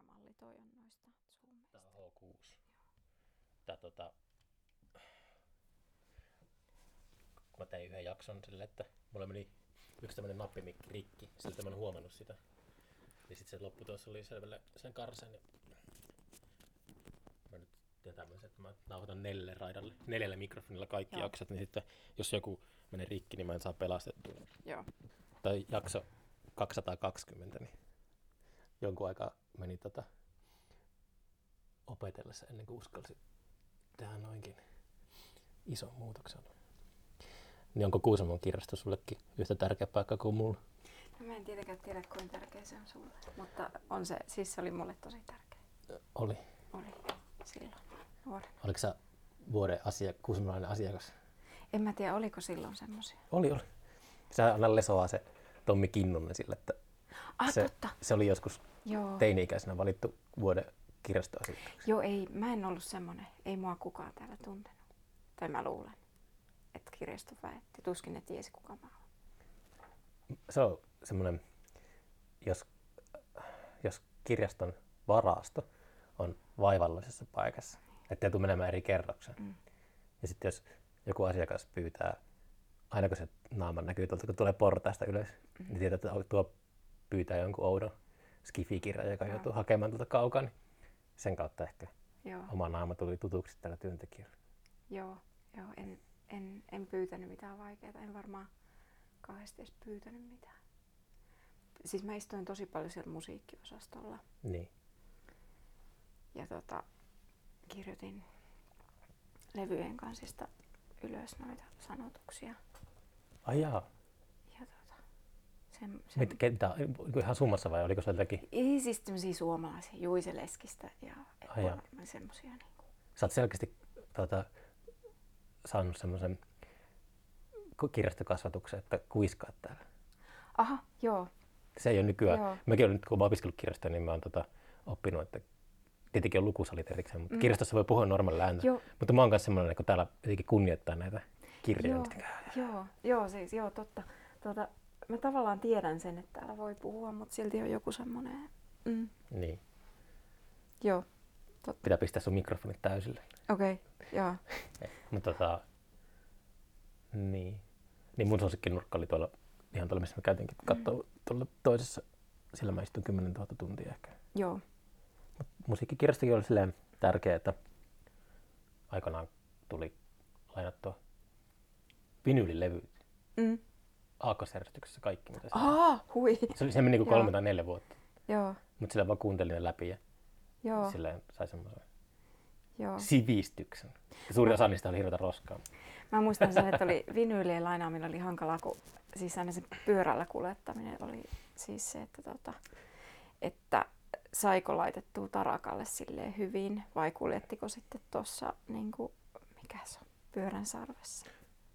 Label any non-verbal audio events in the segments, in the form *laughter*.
mikä malli toi on noista zoomeista? Tää on H6. Tää tota... Kun mä tein yhden jakson sille, että mulla meni yksi tämmönen nappimikki rikki, siltä mä en huomannut sitä. Niin sit se lopputulos oli selvälle sen karsen. Ja... Mä nyt teen tämmöisen, että mä nauhoitan neljälle raidalle, neljällä mikrofonilla kaikki Joo. jaksot, niin sitten jos joku menee rikki, niin mä en saa pelastettua. Joo. Tai jakso 220, niin jonkun aikaa meni tota opetellessa ennen kuin uskalsi tehdä noinkin ison muutoksen. Niin onko Kuusamon kirjasto sullekin yhtä tärkeä paikka kuin mulla? No, mä en tietenkään tiedä, kuinka tärkeä se on sulle. Mutta on se, siis se oli mulle tosi tärkeä. Oli. Oli silloin nuorena. Oliko sä vuoden asia, kuusamolainen asiakas? En mä tiedä, oliko silloin semmoisia. Oli, oli. Sä aina lesoaa se Tommi Kinnunen sille, että Ah, se, totta. se oli joskus Joo. teini-ikäisenä valittu vuoden kirjastoasiakkaaksi. Joo, ei, mä en ollut semmonen. Ei mua kukaan täällä tuntenut. Tai mä luulen, että kirjaston väitti. Tuskin ne tiesi, kuka mä olen. se on semmoinen, jos, jos kirjaston varasto on vaivalloisessa paikassa, ettei tule menemään eri kerroksen. Mm. Ja sitten jos joku asiakas pyytää, aina kun se naama näkyy tuolta, kun tulee portaista ylös, mm. niin tietää, että tuo pyytää jonkun oudon skifikirjan, joka joutuu hakemaan tuolta kaukaa, niin sen kautta ehkä Joo, oma naama tuli tutuksi tällä työntekijällä. joo, joo. En, en, en pyytänyt mitään vaikeaa. En varmaan kauheasti edes pyytänyt mitään. Siis mä istuin tosi paljon siellä musiikkiosastolla. Niin. Ja tota, kirjoitin levyjen kansista ylös noita sanotuksia. Ai jaa. Ja tota, sen, sen, Mit, ketä, ihan summassa vai oliko se jotakin? ei siis tämmöisiä suomalaisia, Juise Leskistä ja Ai jaa. semmoisia. Niin kuin. Sä oot selkeästi tuota, saanut semmoisen kirjastokasvatuksen, että kuiskaat täällä. Aha, joo, Se ei ole nykyään. Joo. Mäkin olen nyt, kun mä opiskellut kirjastoa, niin mä oon tota, oppinut, että tietenkin on lukusalit erikseen, mutta Mm. kirjastossa voi puhua normaalilla ääntä. Joo. Mutta mä oon myös semmoinen, kun täällä jotenkin kunnioittaa näitä kirjoja. Joo, Niin joo, joo, siis, joo, totta. Tota, mä tavallaan tiedän sen, että täällä voi puhua, mutta silti on joku semmoinen... Mm, niin. joo, totta. Pitää pistää sun mikrofonit täysille. Okei, okay, joo. *laughs* Mutta tota, niin. Niin mun suosikkinurkka oli tuolla, ihan tuolla, missä mä käytinkin katsoa tuolla toisessa. Sillä mä istun 10 000 tuntia ehkä. Joo, musiikkikirjastokin oli silleen tärkeä, että aikanaan tuli lainattua vinyylilevyt mm. Aakkosjärjestyksessä kaikki, mitä se Aa, hui. Se, oli- se meni niin kolme tai neljä vuotta, Joo, mutta sillä vaan kuuntelin ne läpi ja joo, silleen sai semmoisen joo. sivistyksen. Ja suuri osa niistä oli hirveätä roskaa. Mä muistan sen, että oli *laughs* vinyylien lainaaminen oli hankalaa, kun siis aina se pyörällä kuljettaminen oli siis se, että, tota, että saiko laitettua tarakalle silleen hyvin vai kuljettiko sitten tuossa, niin mikä se on, pyörän sarvessa.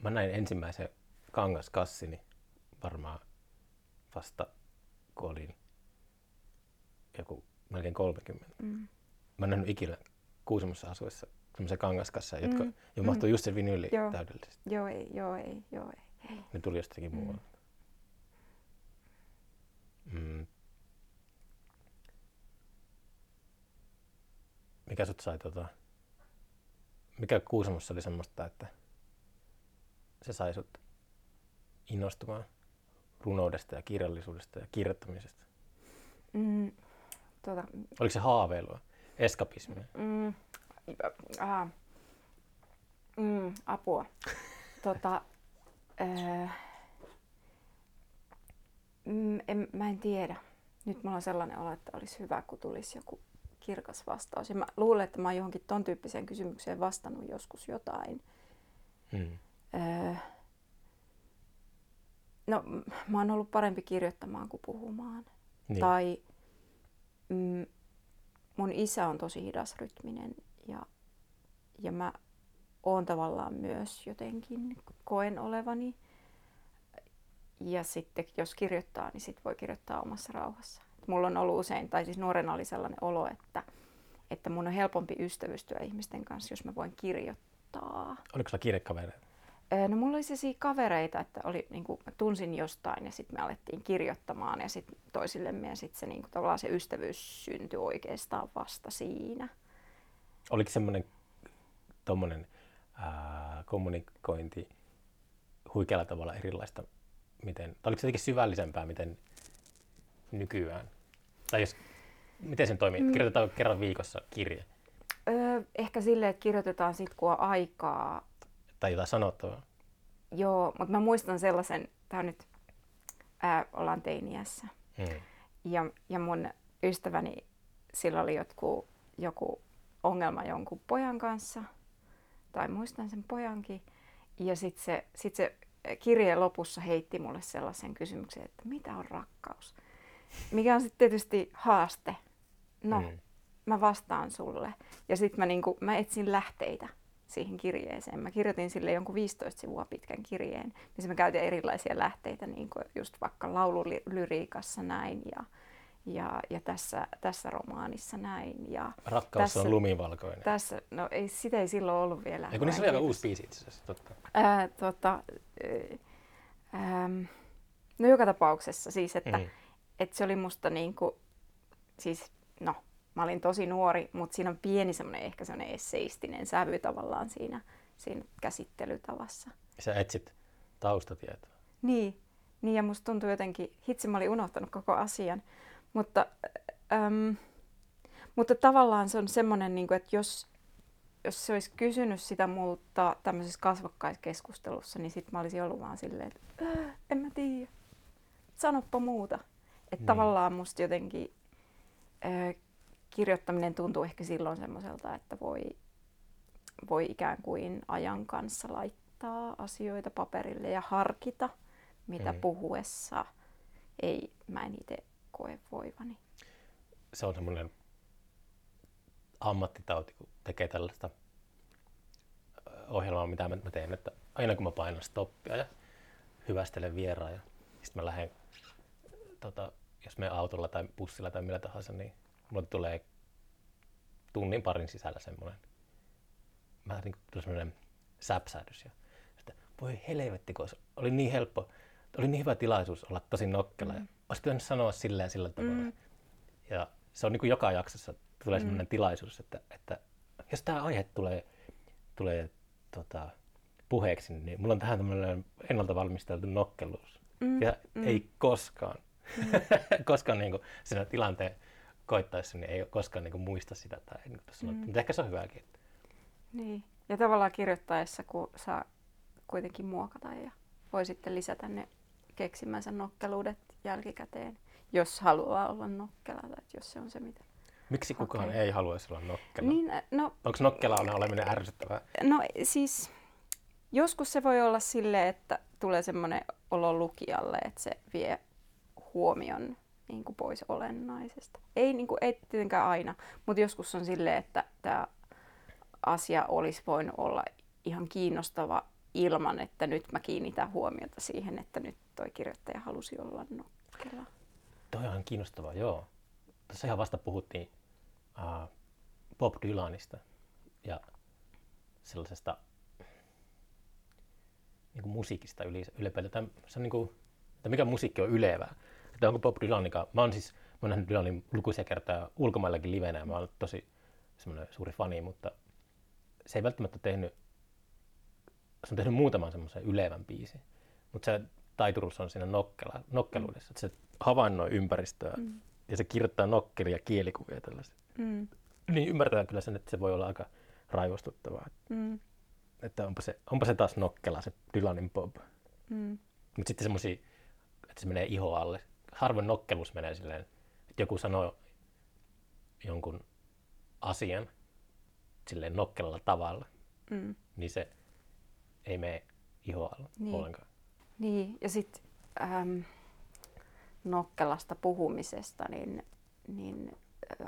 Mä näin ensimmäisen kangaskassini varmaan vasta kun olin joku melkein 30. Mm. Mä en nähnyt ikinä Kuusamossa asuessa semmoisia kangaskasseja, jotka Mm, jo mahtuu just se vinyyli Joo. täydellisesti. Joo, ei, joo, ei, joo, ei. ei. Ne tuli jostakin Mm. muualta. Mm. Mikä sut sai tota... Mikä Kuusamossa oli semmoista, että se sai sut innostumaan runoudesta ja kirjallisuudesta ja kirjoittamisesta? Mm, tota, Oliko se haaveilua, eskapismia? Mm, aha. Mm, apua. *laughs* tota, mm, en, mä en tiedä. Nyt mulla on sellainen olo, että olisi hyvä, kun tulisi joku kirkas vastaus. Ja mä luulen, että mä oon johonkin ton tyyppiseen kysymykseen vastannut joskus jotain. Mm. Öö, no, mä oon ollut parempi kirjoittamaan kuin puhumaan. Niin. Tai mm, mun isä on tosi hidasrytminen ja, ja mä oon tavallaan myös jotenkin koen olevani. Ja sitten jos kirjoittaa, niin sit voi kirjoittaa omassa rauhassa. Et mulla on ollut usein, tai siis nuorena oli sellainen olo, että, että mun on helpompi ystävystyä ihmisten kanssa, jos mä voin kirjoittaa. Oliko sulla kirjekavereita? No mulla oli sellaisia kavereita, että oli, niin kuin, tunsin jostain ja sitten me alettiin kirjoittamaan ja sitten toisillemme ja sitten se, niin kuin, tavallaan se ystävyys syntyi oikeastaan vasta siinä. Oliko semmoinen tuommoinen kommunikointi huikealla tavalla erilaista, miten, tai oliko se jotenkin syvällisempää, miten nykyään? Tai jos, miten sen toimii? Mm. Kirjoitetaan kerran viikossa kirje? Öö, ehkä silleen, että kirjoitetaan sitten kun on aikaa. Tai jotain sanottavaa. Joo, mutta mä muistan sellaisen, tämä nyt, ää, ollaan teiniässä. Hmm. Ja, ja mun ystäväni, sillä oli jotku, joku ongelma jonkun pojan kanssa. Tai muistan sen pojankin. Ja sitten se, sit se kirjeen lopussa heitti mulle sellaisen kysymyksen, että mitä on rakkaus? Mikä on sitten tietysti haaste. No, mm. mä vastaan sulle. Ja sitten mä, niinku, mä etsin lähteitä siihen kirjeeseen. Mä kirjoitin sille jonkun 15 sivua pitkän kirjeen, missä mä käytin erilaisia lähteitä, niin kuin just vaikka laululyriikassa näin ja, ja, ja tässä, tässä romaanissa näin. Ja Rakkaus tässä, on lumivalkoinen. Tässä, no ei, sitä ei silloin ollut vielä. Eikö niissä oli aika uusi biisi itse asiassa, totta? Ää, tota, ää, no joka tapauksessa siis, että mm. et se oli musta niin kuin, siis no mä olin tosi nuori, mutta siinä on pieni semmoinen ehkä semmoinen esseistinen sävy tavallaan siinä, siinä käsittelytavassa. Sä etsit taustatietoa. Niin, niin ja musta tuntui jotenkin, hitsi mä olin unohtanut koko asian, mutta, äm, mutta tavallaan se on semmoinen, niin kuin, että jos, jos se olisi kysynyt sitä multa tämmöisessä kasvokkaiskeskustelussa, niin sitten mä olisin ollut vaan silleen, että äh, en mä tiedä, sanoppa muuta. Että niin. tavallaan musta jotenkin kirjoittaminen tuntuu ehkä silloin semmoiselta, että voi, voi ikään kuin ajan kanssa laittaa asioita paperille ja harkita, mitä mm. puhuessa ei, mä en itse koe voivani. Se on semmoinen ammattitauti, kun tekee tällaista ohjelmaa, mitä mä teen, että aina kun mä painan stoppia ja hyvästelen vieraan ja sitten mä lähden, tota, jos me autolla tai bussilla tai millä tahansa, niin mulle tulee tunnin parin sisällä semmoinen, mä niin kuin, semmoinen säpsähdys. Ja, että voi helvetti, kun oli niin helppo, oli niin hyvä tilaisuus olla tosi nokkela. Mm. Ja olisi pitänyt sanoa silleen sillä tavalla. Mm. Ja se on niin kuin joka jaksossa tulee mm. semmoinen tilaisuus, että, että jos tämä aihe tulee, tulee tota, puheeksi, niin mulla on tähän tämmöinen ennalta valmisteltu nokkeluus. Mm. Ja mm. ei koskaan, mm. *laughs* koskaan niin kuin siinä tilanteen koittaessa, niin ei koskaan niin kuin muista sitä. Tai, niin kuin mm. Mutta ehkä se on hyväkin. Niin. Ja tavallaan kirjoittaessa, kun saa kuitenkin muokata ja voi sitten lisätä ne keksimänsä nokkeluudet jälkikäteen, jos haluaa olla nokkela tai jos se on se, mitä Miksi kukaan okay. ei haluaisi olla nokkela? Niin, no, Onko nokkela oleminen ärsyttävää? No siis joskus se voi olla sille, että tulee semmoinen olo lukijalle, että se vie huomion niin kuin pois olennaisesta. Ei, niin kuin, ei tietenkään aina, mutta joskus on silleen, että tämä asia olisi voinut olla ihan kiinnostava ilman, että nyt mä kiinnitän huomiota siihen, että nyt toi kirjoittaja halusi olla nokkela. Toi on ihan kiinnostavaa, joo. Tässä ihan vasta puhuttiin uh, Bob Dylanista ja sellaisesta niin kuin musiikista ylipäätään. Se on niin kuin, että mikä musiikki on ylevää että onko Bob Dylanika, mä oon siis, mä oon nähnyt Dylanin lukuisia kertaa ulkomaillakin livenä ja mä oon tosi semmoinen suuri fani, mutta se ei välttämättä tehnyt, se on tehnyt muutaman semmoisen ylevän biisin, mutta se taituruus on siinä nokkela, nokkeluudessa, että se havainnoi ympäristöä mm. ja se kirjoittaa nokkelia kielikuvia tällaisia. Mm. Niin ymmärtää kyllä sen, että se voi olla aika raivostuttavaa. Mm. Että onpa se, onpa se taas nokkela, se Dylanin Bob. Mm. Mutta sitten semmoisia, että se menee iho alle harvoin nokkelus menee silleen, että joku sanoo jonkun asian silleen nokkelalla tavalla, mm. niin se ei mene ihoalla niin. ollenkaan. Niin, ja sitten ähm, nokkelasta puhumisesta, niin, niin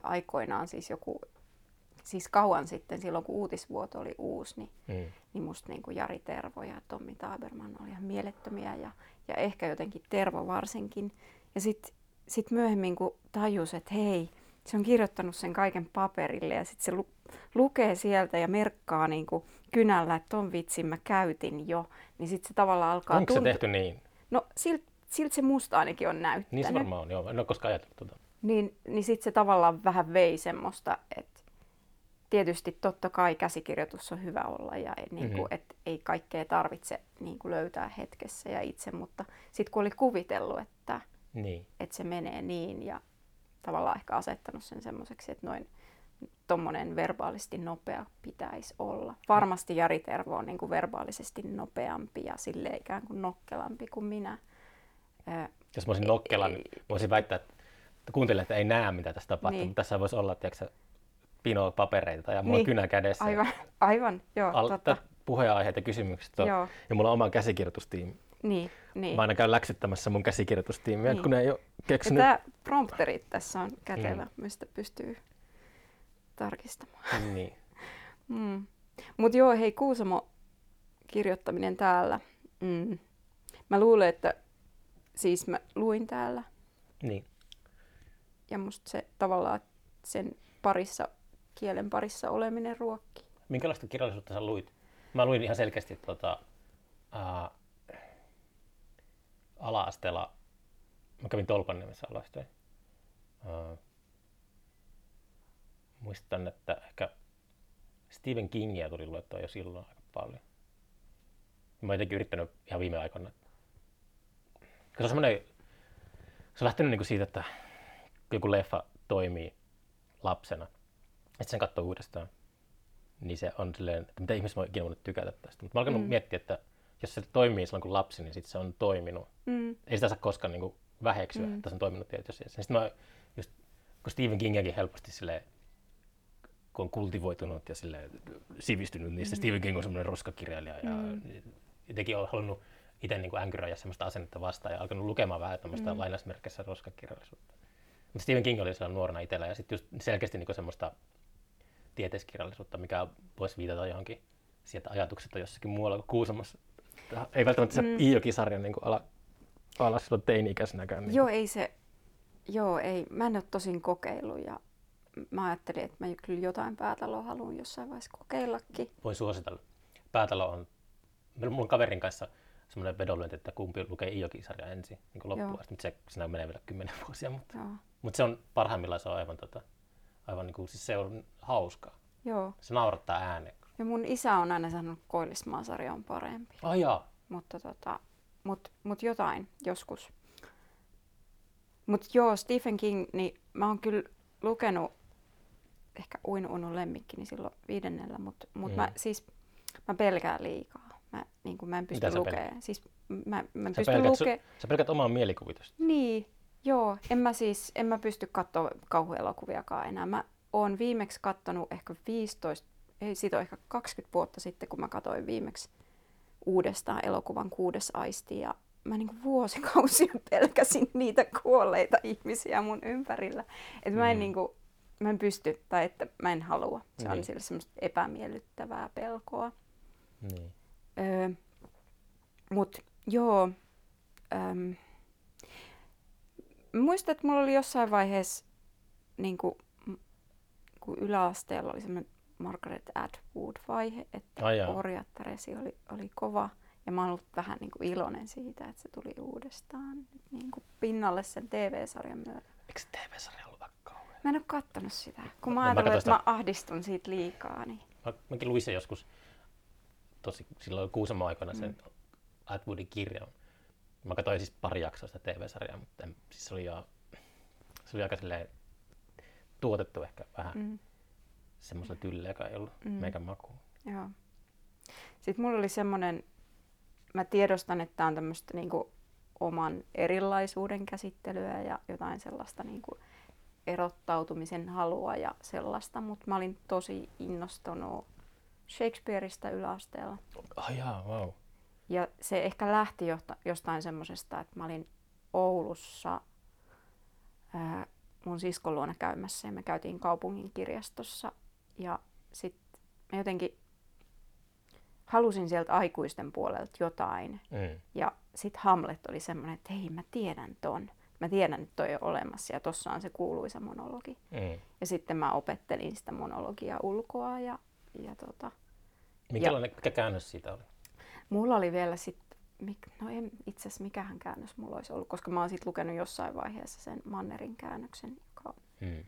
aikoinaan siis joku, siis kauan sitten, silloin kun uutisvuoto oli uusi, niin, mm. niin musta niin kuin Jari Tervo ja Tommi Taberman oli ihan mielettömiä ja, ja ehkä jotenkin Tervo varsinkin, ja sitten sit myöhemmin, kun tajus, että hei, se on kirjoittanut sen kaiken paperille ja sitten se lukee sieltä ja merkkaa niin kuin kynällä, että ton vitsin mä käytin jo, niin sitten se tavallaan alkaa Onko se tuntu- tehty niin? No siltä silt se musta ainakin on näyttänyt. Niin se varmaan on, joo. En ole koskaan ajatellut tuota. Niin, niin sitten se tavallaan vähän vei semmoista, että tietysti totta kai käsikirjoitus on hyvä olla ja et, niin kuin, Mhm. et ei kaikkea tarvitse niin kuin löytää hetkessä ja itse, mutta sitten kun oli kuvitellut, että, Niin. että se menee niin ja tavallaan ehkä asettanut sen semmoiseksi, että noin tuommoinen verbaalisesti nopea pitäisi olla. Varmasti Jari Tervo on niin kuin verbaalisesti nopeampi ja sille ikään kuin nokkelampi kuin minä. Jos mä olisin nokkelan, niin voisin väittää, että että kuuntelijat ei näe, mitä tässä tapahtuu, Niin. mutta tässä voisi olla, tiedätkö, pinoa papereita ja mulla on Niin. kynä kädessä. aivan, aivan, joo, Al- totta. puheenaiheet ja kysymykset on. Joo. Ja mulla on oma käsikirjoitustiimi. Niin, niin. Mä aina käyn läksyttämässä mun käsikirjoitustiimiä, Niin. kun ne ei ole Ja keksinyt. tämä prompteri tässä on kätevä, Mm. mistä pystyy tarkistamaan. Niin. *laughs* Mm. Mutta joo, hei Kuusamo kirjoittaminen täällä. Mm. Mä luulen, että siis mä luin täällä niin. ja musta se tavallaan sen parissa, kielen parissa oleminen ruokkii. Minkälaista kirjallisuutta sä luit? Mä luin ihan selkeästi tota, ää, ala-asteella, mä kävin Tolpanniemessä ala-asteen. Ää, muistan, että ehkä Stephen Kingia tuli luettua jo silloin aika paljon. Mä oon jotenkin yrittänyt ihan viime aikoina. Se on semmoinen, se on lähtenyt niinku siitä, että joku leffa toimii lapsena, että sen katsoo uudestaan, niin se on silleen, että mitä ihmiset voi ikinä voinut tykätä tästä. Mutta mä oon alkanut Mm. miettiä, että jos se toimii silloin kun lapsi, niin sit se on toiminut. Mm. Ei sitä saa koskaan niin väheksyä, Mm. että se on toiminut tietysti. Sitten mä just, kun Stephen Kingiäkin helposti silleen, kun on kultivoitunut ja sille sivistynyt, niin mm. Stephen King on semmoinen roskakirjailija ja Mm. jotenkin on halunnut itse niin änkyröidä semmoista asennetta vastaan ja alkanut lukemaan vähän tämmöistä Mm. mm. lainausmerkeissä roskakirjallisuutta. Mutta Stephen King oli siellä nuorena itsellä ja sitten just selkeästi niin semmoista tieteiskirjallisuutta, mikä voisi viitata johonkin sieltä ajatukset on jossakin muualla kuin Kuusamossa. Ei välttämättä se Mm. Iijoki-sarjan niin ala, ala silloin teini-ikäisenäkään. Niin Joo, ei se, joo, ei. Mä en ole tosin kokeillut ja mä ajattelin, että mä kyllä jotain päätaloa haluan jossain vaiheessa kokeillakin. Voin suositella. Päätalo on, mulla on kaverin kanssa semmoinen vedonlyönti, että kumpi lukee Iijoki-sarja ensin niin loppuun Joo. asti. Mutta se, siinä menee vielä kymmenen *laughs* vuosia, mutta, Joo, mutta se on parhaimmillaan se on aivan, tota, aivan niin kuin, siis se on hauskaa. joo. Se naurattaa ääneen. Ja mun isä on aina sanonut, että Koillismaan-sarja on parempi. Ai jaa. Mutta tota, mut, mut jotain joskus. Mut joo, Stephen King, niin mä oon kyllä lukenut ehkä Uin Unun lemmikkini silloin viidennellä, mutta mut Mm. mä siis mä pelkään liikaa. Mä, niin mä en pysty lukemaan. Siis mä, mä en Sä pysty lukemaan. sä pelkät omaa mielikuvitusta. Niin, joo. En mä siis, en mä pysty katsoa kauhuelokuviakaan enää. Mä oon viimeksi kattonut ehkä 15, ei siitä on ehkä 20 vuotta sitten, kun mä katsoin viimeksi uudestaan elokuvan Kuudes aisti. Ja mä niinku vuosikausia *laughs* pelkäsin niitä kuolleita ihmisiä mun ympärillä. Et mä en Mm. niinku, mä en pysty, tai että mä en halua. Se on Niin. sille semmoista epämiellyttävää pelkoa. Niin. Öö, mut joo, öm, muistan, että mulla oli jossain vaiheessa, niin kuin, kun yläasteella oli semmoinen Margaret Atwood-vaihe, että Ai jaa. orjattaresi oli, oli kova. Ja mä oon ollut vähän niin kuin iloinen siitä, että se tuli uudestaan nyt niin kuin pinnalle sen TV-sarjan myötä. Eikö se TV-sarja ollut kauhean? Mä en ole kattonut sitä, kun Mä- mä mä ajattelin, katsoin että mä ahdistun siitä liikaa. Niin. Mä, mäkin luin sen joskus tosi silloin Kuusamo aikana sen Mm. Atwoodin kirjan. Mä katsoin siis pari jaksoa sitä TV-sarjaa, mutta en, siis se oli, jo, se oli aika silleen tuotettu ehkä vähän mm. Mm. semmoisella tyllä, joka ei ollut Mm. meikän makuun. Joo. Sitten mulla oli semmoinen, mä tiedostan, että tämä on tämmöistä niinku oman erilaisuuden käsittelyä ja jotain sellaista niinku erottautumisen halua ja sellaista, mutta mä olin tosi innostunut Shakespeareista yläasteella. Ai jaa, wow. Ja se ehkä lähti johta, jostain semmoisesta, että mä olin Oulussa ää, mun siskon luona käymässä ja me käytiin kaupungin kirjastossa. Ja sitten mä jotenkin halusin sieltä aikuisten puolelta jotain. Mm. Ja sitten Hamlet oli semmoinen, että hei mä tiedän ton. mä tiedän, että toi on olemassa ja tossa on se kuuluisa monologi. Mm. Ja sitten mä opettelin sitä monologia ulkoa ja, ja tota, Minkälainen ja, käännös siitä oli? Mulla oli vielä sitten, no en itse asiassa mikähän käännös mulla olisi ollut, koska mä oon sitten lukenut jossain vaiheessa sen Mannerin käännöksen, joka on hmm.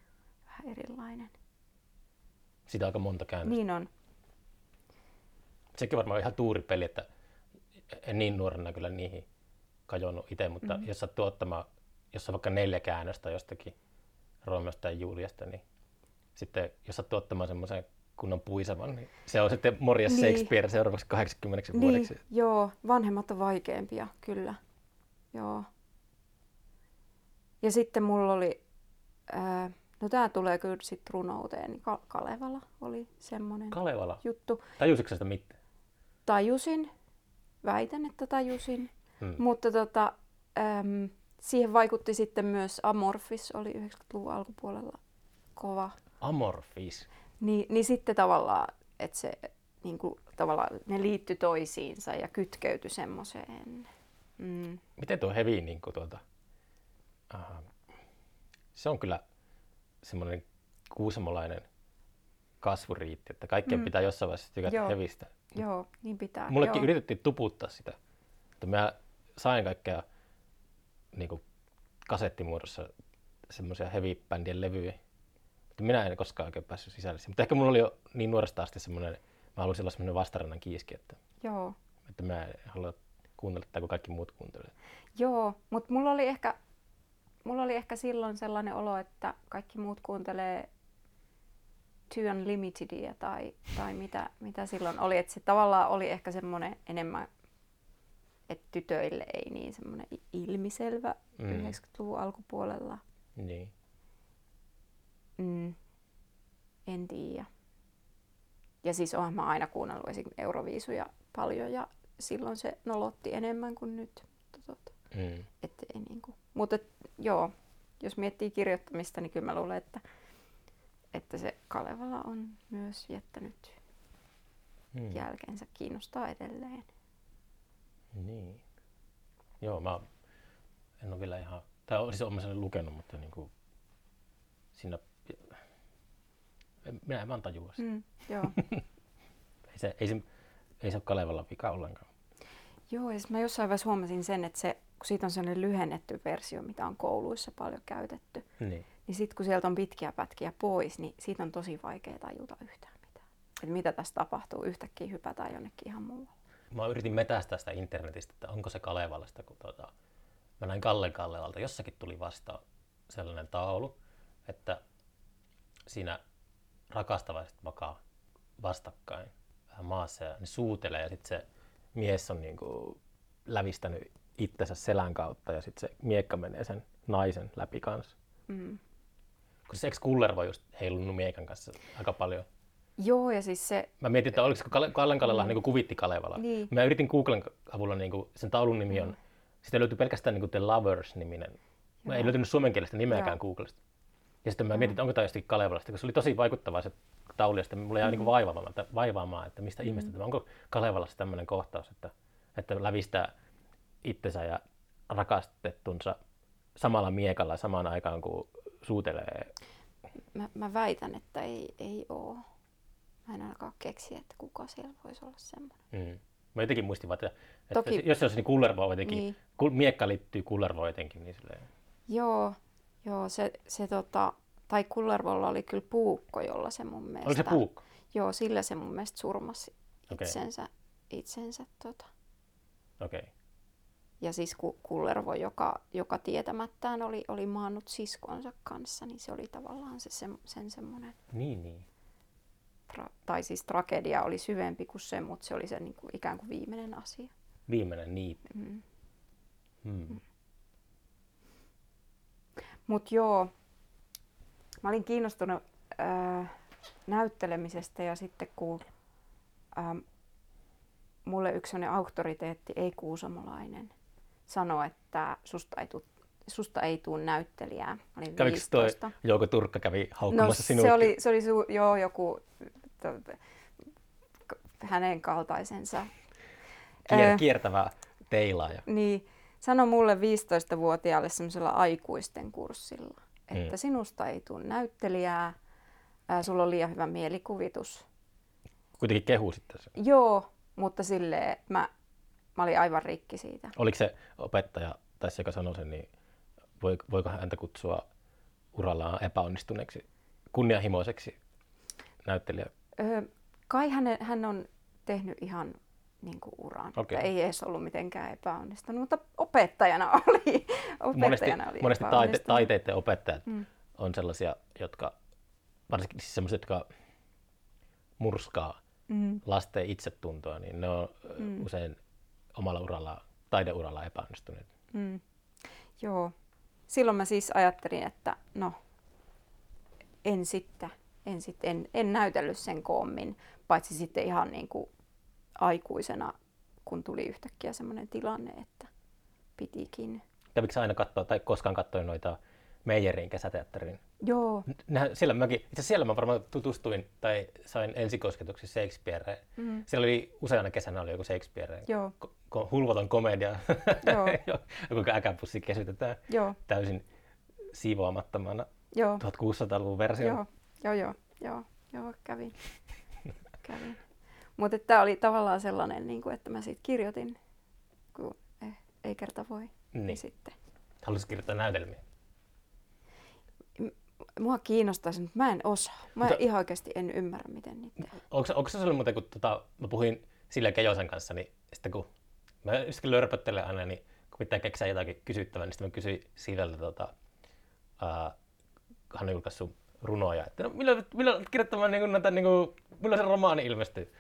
vähän erilainen. Sitä aika monta käännöstä. Niin on. Sekin varmaan ihan tuuripeli, että en niin nuorena kyllä niihin kajonnut itse, mutta mm-hmm. jos sattuu ottamaan, jos on vaikka neljä käännöstä jostakin Romeosta ja Juliasta, niin sitten jos sattuu ottamaan semmoisen kunnon puisavan, niin se on sitten morjas niin. Shakespeare seuraavaksi 80 niin, vuodeksi. Joo, vanhemmat on vaikeampia, kyllä. Joo. Ja sitten mulla oli, ää, no tää tulee kyllä sitten runouteen, niin Kalevala oli semmoinen Kalevala? juttu. Tajusitko sitä mitään? Tajusin, väitän, että tajusin. Hmm. Mutta tota, äm, siihen vaikutti sitten myös Amorphis, oli 90-luvun alkupuolella kova. Amorphis? Niin, niin sitten tavallaan, että se niin kuin, tavallaan ne liittyi toisiinsa ja kytkeytyi semmoiseen. Mm. Miten tuo hevi, niin kuin tuota, se on kyllä semmoinen kuusamolainen kasvuriitti, että kaikkien mm. pitää jossain vaiheessa tykätä Joo. hevistä. Joo, niin pitää. Mullekin Joo. yritettiin tuputtaa sitä. Mutta mä sain kaikkea niin kuin kasettimuodossa semmoisia heavy-bändien levyjä. Mutta minä en koskaan oikein päässyt sisälle. Mutta ehkä mulla oli jo niin nuoresta asti semmoinen, mä halusin olla semmoinen vastarannan kiiski, että, Joo. että mä en halua kuunnella tätä, kun kaikki muut kuuntelee. Joo, mutta mulla oli ehkä mulla oli ehkä silloin sellainen olo, että kaikki muut kuuntelee Too Unlimitedia tai, tai mitä, mitä silloin oli. Että se tavallaan oli ehkä semmoinen enemmän, että tytöille ei niin semmoinen ilmiselvä mm. 90-luvun alkupuolella. Niin. Mm. En tiedä. Ja siis mä aina kuunnellut esim. Euroviisuja paljon ja silloin se nolotti enemmän kuin nyt. Mm. Et ei niinku. Mutta et, joo, jos miettii kirjoittamista, niin kyllä mä luulen, että, että se Kalevala on myös jättänyt mm. jälkeensä kiinnostaa edelleen. Niin. Joo, mä en ole vielä ihan, tai siis olen sen lukenut, mutta niin kuin siinä minä en vaan tajua sitä. Mm, joo. *laughs* ei, se, ei, se, ei se ole Kalevalla vika ollenkaan. Joo, ja mä jossain vaiheessa huomasin sen, että se, kun siitä on sellainen lyhennetty versio, mitä on kouluissa paljon käytetty, niin, niin sitten kun sieltä on pitkiä pätkiä pois, niin siitä on tosi vaikea tajuta yhtään mitään. Että mitä tässä tapahtuu, yhtäkkiä hypätään jonnekin ihan muualle. Mä yritin metästää sitä internetistä, että onko se Kalevalasta, kun tuota, mä näin Kalle Kallelalta, jossakin tuli vasta sellainen taulu, että siinä rakastavaiset makaa vastakkain vähän maassa ja ne suutelee ja sitten se mies on niinku lävistänyt itsensä selän kautta ja sitten se miekka menee sen naisen läpi kanssa. Mm. Kun se eikö Kullervo just heilunut miekan kanssa aika paljon? Joo, ja siis se... Mä mietin, että oliko Kallen Kallela mm. niin kuvitti Kalevala. Niin. Mä yritin Googlen avulla, niin kuin, sen taulun nimi on, mm. sitä löytyy pelkästään niin kuin The Lovers-niminen. Mä ei löytynyt suomenkielistä nimeäkään Joo. Googlesta. Ja sitten mä mietin, että onko tämä jostakin Kalevalasta, koska se oli tosi vaikuttava se taulu, ja sitten mulla jäi mm. niin vaivaamaan, että, vaivaamaan, että mistä mm. ihmestä tämä, onko Kalevalassa tämmöinen kohtaus, että, että lävistää itsensä ja rakastettunsa samalla miekalla samaan aikaan, kun suutelee. Mä, mä väitän, että ei, ei ole. Mä en ainakaan keksi, että kuka siellä voisi olla semmoinen. Mm. Mä jotenkin muistin, että, että Toki, jos se olisi niin kullervo jotenkin, niin. miekka liittyy kullervo jotenkin, niin silleen. Joo, joo se, se tota, tai Kullervolla oli kyllä puukko, jolla se mun mielestä... Oli se puukko? Joo, sillä se mun mielestä surmasi okay. itsensä. itsensä tota. Okei. Okay. Ja siis Kullervo, joka, joka tietämättään oli, oli maannut siskonsa kanssa, niin se oli tavallaan se, se sen semmoinen... Niin, niin. Tra- tai siis tragedia oli syvempi kuin se, mutta se oli se niin kuin, ikään kuin viimeinen asia. Viimeinen niitti. Mm. Hmm. Mm. Mutta joo, mä olin kiinnostunut äh, näyttelemisestä ja sitten kun äh, mulle yksi auktoriteetti, ei kuusamolainen, sanoi, että susta ei tuu susta ei tuu näyttelijää. Olin Kävikö toi Jouko Turkka kävi haukkumassa no, sinua? se oli, se oli su, joo, joku to, hänen kaltaisensa. Kier, kiertävä teilaaja. Niin, sanoi mulle 15-vuotiaalle semmoisella aikuisten kurssilla, että Mm. sinusta ei tule näyttelijää, ää, sulla on liian hyvä mielikuvitus. Kuitenkin kehu sitten. Joo, mutta silleen, että mä, mä olin aivan rikki siitä. Oliko se opettaja tai se, joka sanoi sen, niin voi, voiko häntä kutsua urallaan epäonnistuneeksi, kunnianhimoiseksi näyttelijä? Öö, kai hän, hän on tehnyt ihan niin kuin uran, Okei. että ei edes ollut mitenkään epäonnistunut, mutta opettajana *laughs* oli. Monesti, opettajana oli monesti taite, taiteiden opettajat Mm. on sellaisia, jotka, varsinkin siis sellaiset, jotka murskaa Mm. lasten itsetuntoa, niin ne on mm. usein omalla uralla, taideuralla epäonnistuneet. Mm. Joo. Silloin mä siis ajattelin, että no, en sitten, en, sit, en, en näytellyt sen koommin, paitsi sitten ihan niin kuin aikuisena, kun tuli yhtäkkiä semmoinen tilanne, että pitikin. Kävikö aina katsoa, tai koskaan katsoin noita Meijerin kesäteatterin? Joo. Nehän, siellä mäkin, itse siellä mä varmaan tutustuin tai sain ensikosketuksen Shakespeareen. Mm. Siellä oli useana kesänä oli joku Shakespeare, Joo. Hulvaton komedia, *laughs* Joo. *laughs* kuinka äkäpussi kesytetään Joo. täysin siivoamattomana Joo. 1600-luvun versio. Joo, joo, joo, joo, joo kävin. *laughs* kävin. Mutta tämä oli tavallaan sellainen, niin kuin, että mä siitä kirjoitin, kun eh, ei kerta voi. Niin. Niin. sitten. Haluaisit kirjoittaa näytelmiä. Mua kiinnostaisi, mutta mä en osaa. Mä Mutta- ihan oikeasti en ymmärrä, miten niitä tehdään. Onko, se- onko se sellainen muuten, kun tota, mä puhuin Silja Kejosen kanssa, niin sitten kun mä just lörpöttelen aina, niin kun pitää keksiä jotakin kysyttävää, niin sitten mä kysyin Siljältä, tota, ää, hän on julkaissut runoja, että no, milloin, milloin kirjoittamaan niin näitä, niin kuin, milloin se romaani ilmestyy?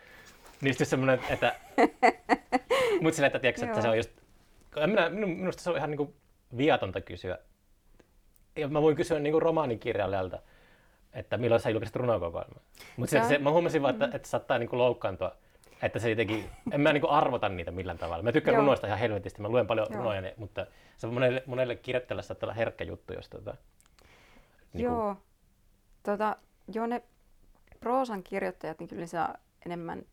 Niin sitten semmoinen, että, *laughs* mutta sillä, että, tiedätkö, että se on just, minä, minun, minusta se on ihan niin kuin viatonta kysyä. Ja mä voin kysyä niin kuin romaanikirjailijalta, että milloin sä julkaisit runokokoelman. Mutta se, Sä- se, mä huomasin vaan, että, että saattaa niin kuin loukkaantua, että se jotenkin, en mä niin kuin arvota niitä millään tavalla. Mä tykkään Joo. runoista ihan helvetisti, mä luen paljon Joo. runoja, ne- mutta se on monelle, monelle kirjoittajalle saattaa olla herkkä juttu, jos tota, niin Joo. Tota, joo, ne proosan kirjoittajat, niin kyllä saa enemmän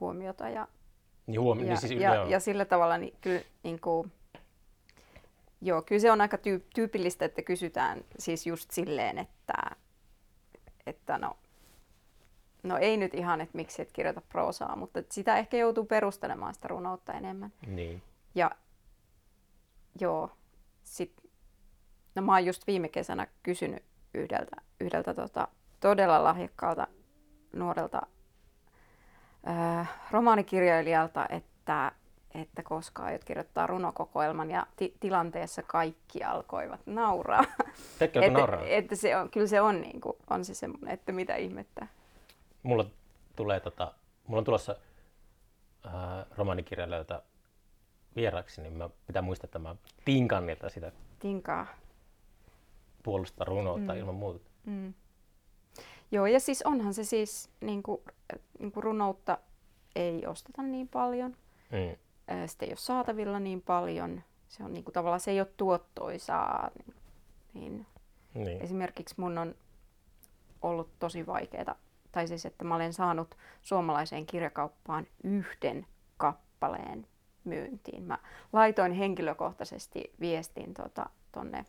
huomiota ja niin huomi, ja, niin siis, ja, ja sillä tavalla niin kyllä, niin kuin, joo, kyllä se on aika tyy- tyypillistä, että kysytään siis just silleen, että, että no, no ei nyt ihan, että miksi et kirjoita proosaa, mutta sitä ehkä joutuu perustelemaan sitä runoutta enemmän. niin. Ja joo, sit, no mä oon just viime kesänä kysynyt yhdeltä, yhdeltä tota, todella lahjakkaalta nuorelta ää, romaanikirjailijalta, että, että koska aiot kirjoittaa runokokoelman ja ti- tilanteessa kaikki alkoivat nauraa. Tekee joku että, nauraa. että se on, kyllä se on, niin kuin, on se semmoinen, että mitä ihmettä. Mulla tulee tota, mulla on tulossa ää, romaanikirjailijoita vieraaksi, niin mä pitää muistaa, että mä tinkaan niiltä sitä Tinkaa. puolustaa runoutta Mm. ilman muuta. Mm. Joo, ja siis onhan se siis, niin kuin, niin kuin runoutta ei osteta niin paljon, Mm. sitä ei ole saatavilla niin paljon, se on niin kuin, tavallaan se ei ole tuottoisaa, niin, niin Niin. esimerkiksi mun on ollut tosi vaikeaa, tai siis että mä olen saanut suomalaiseen kirjakauppaan yhden kappaleen myyntiin. Mä laitoin henkilökohtaisesti viestin tota, tonne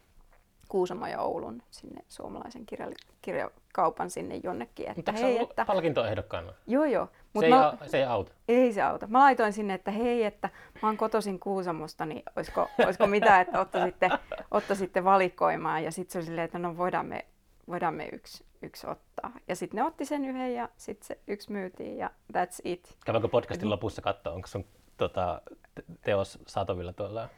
Kuusamo ja Oulun sinne suomalaisen kirja- kirjakaupan sinne jonnekin, että Mutta hei, se että palkintoehdokkaana? joo joo, Se, mutta ei, mä, au- se ei auta. ei se auta. Mä laitoin sinne, että hei, että mä oon kotoisin Kuusamosta, niin olisiko, olisiko mitään, että ottaisitte, ottaisitte valikoimaan. Ja sitten se oli silleen, että no voidaan me, voidaan me yksi, yksi ottaa. Ja sitten ne otti sen yhden ja sitten se yksi myytiin ja that's it. Käydäänkö podcastin lopussa katsoa, onko sun tota, te- teos saatavilla tuolla ää,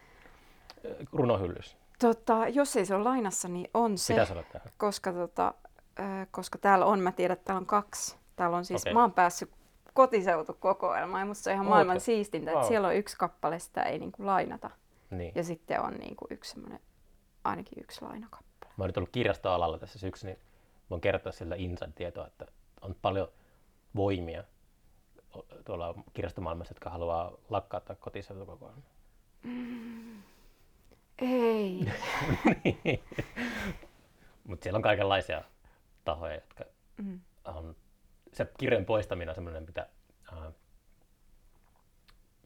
runohyllyssä? Tota, jos ei se ole lainassa, niin on se, Pitäisi olla tähän. koska, tota, äh, koska täällä on, mä tiedän, että täällä on kaksi. Täällä on siis, Okei. mä oon päässyt kotiseutukokoelmaan ja musta se on ihan Ootko? maailman siistintä, että Vau. siellä on yksi kappale, sitä ei niinku lainata. Niin. Ja sitten on niinku yksi semmoinen, ainakin yksi lainakappale. Mä oon nyt ollut kirjastoalalla tässä syksyn, niin voin kertoa sillä inside-tietoa, että on paljon voimia tuolla kirjastomaailmassa, jotka haluaa lakkauttaa kotiseutukokoelman. *laughs* Ei. *laughs* Mutta siellä on kaikenlaisia tahoja, jotka Mm. on... Se kirjan poistaminen on semmoinen, mitä, äh,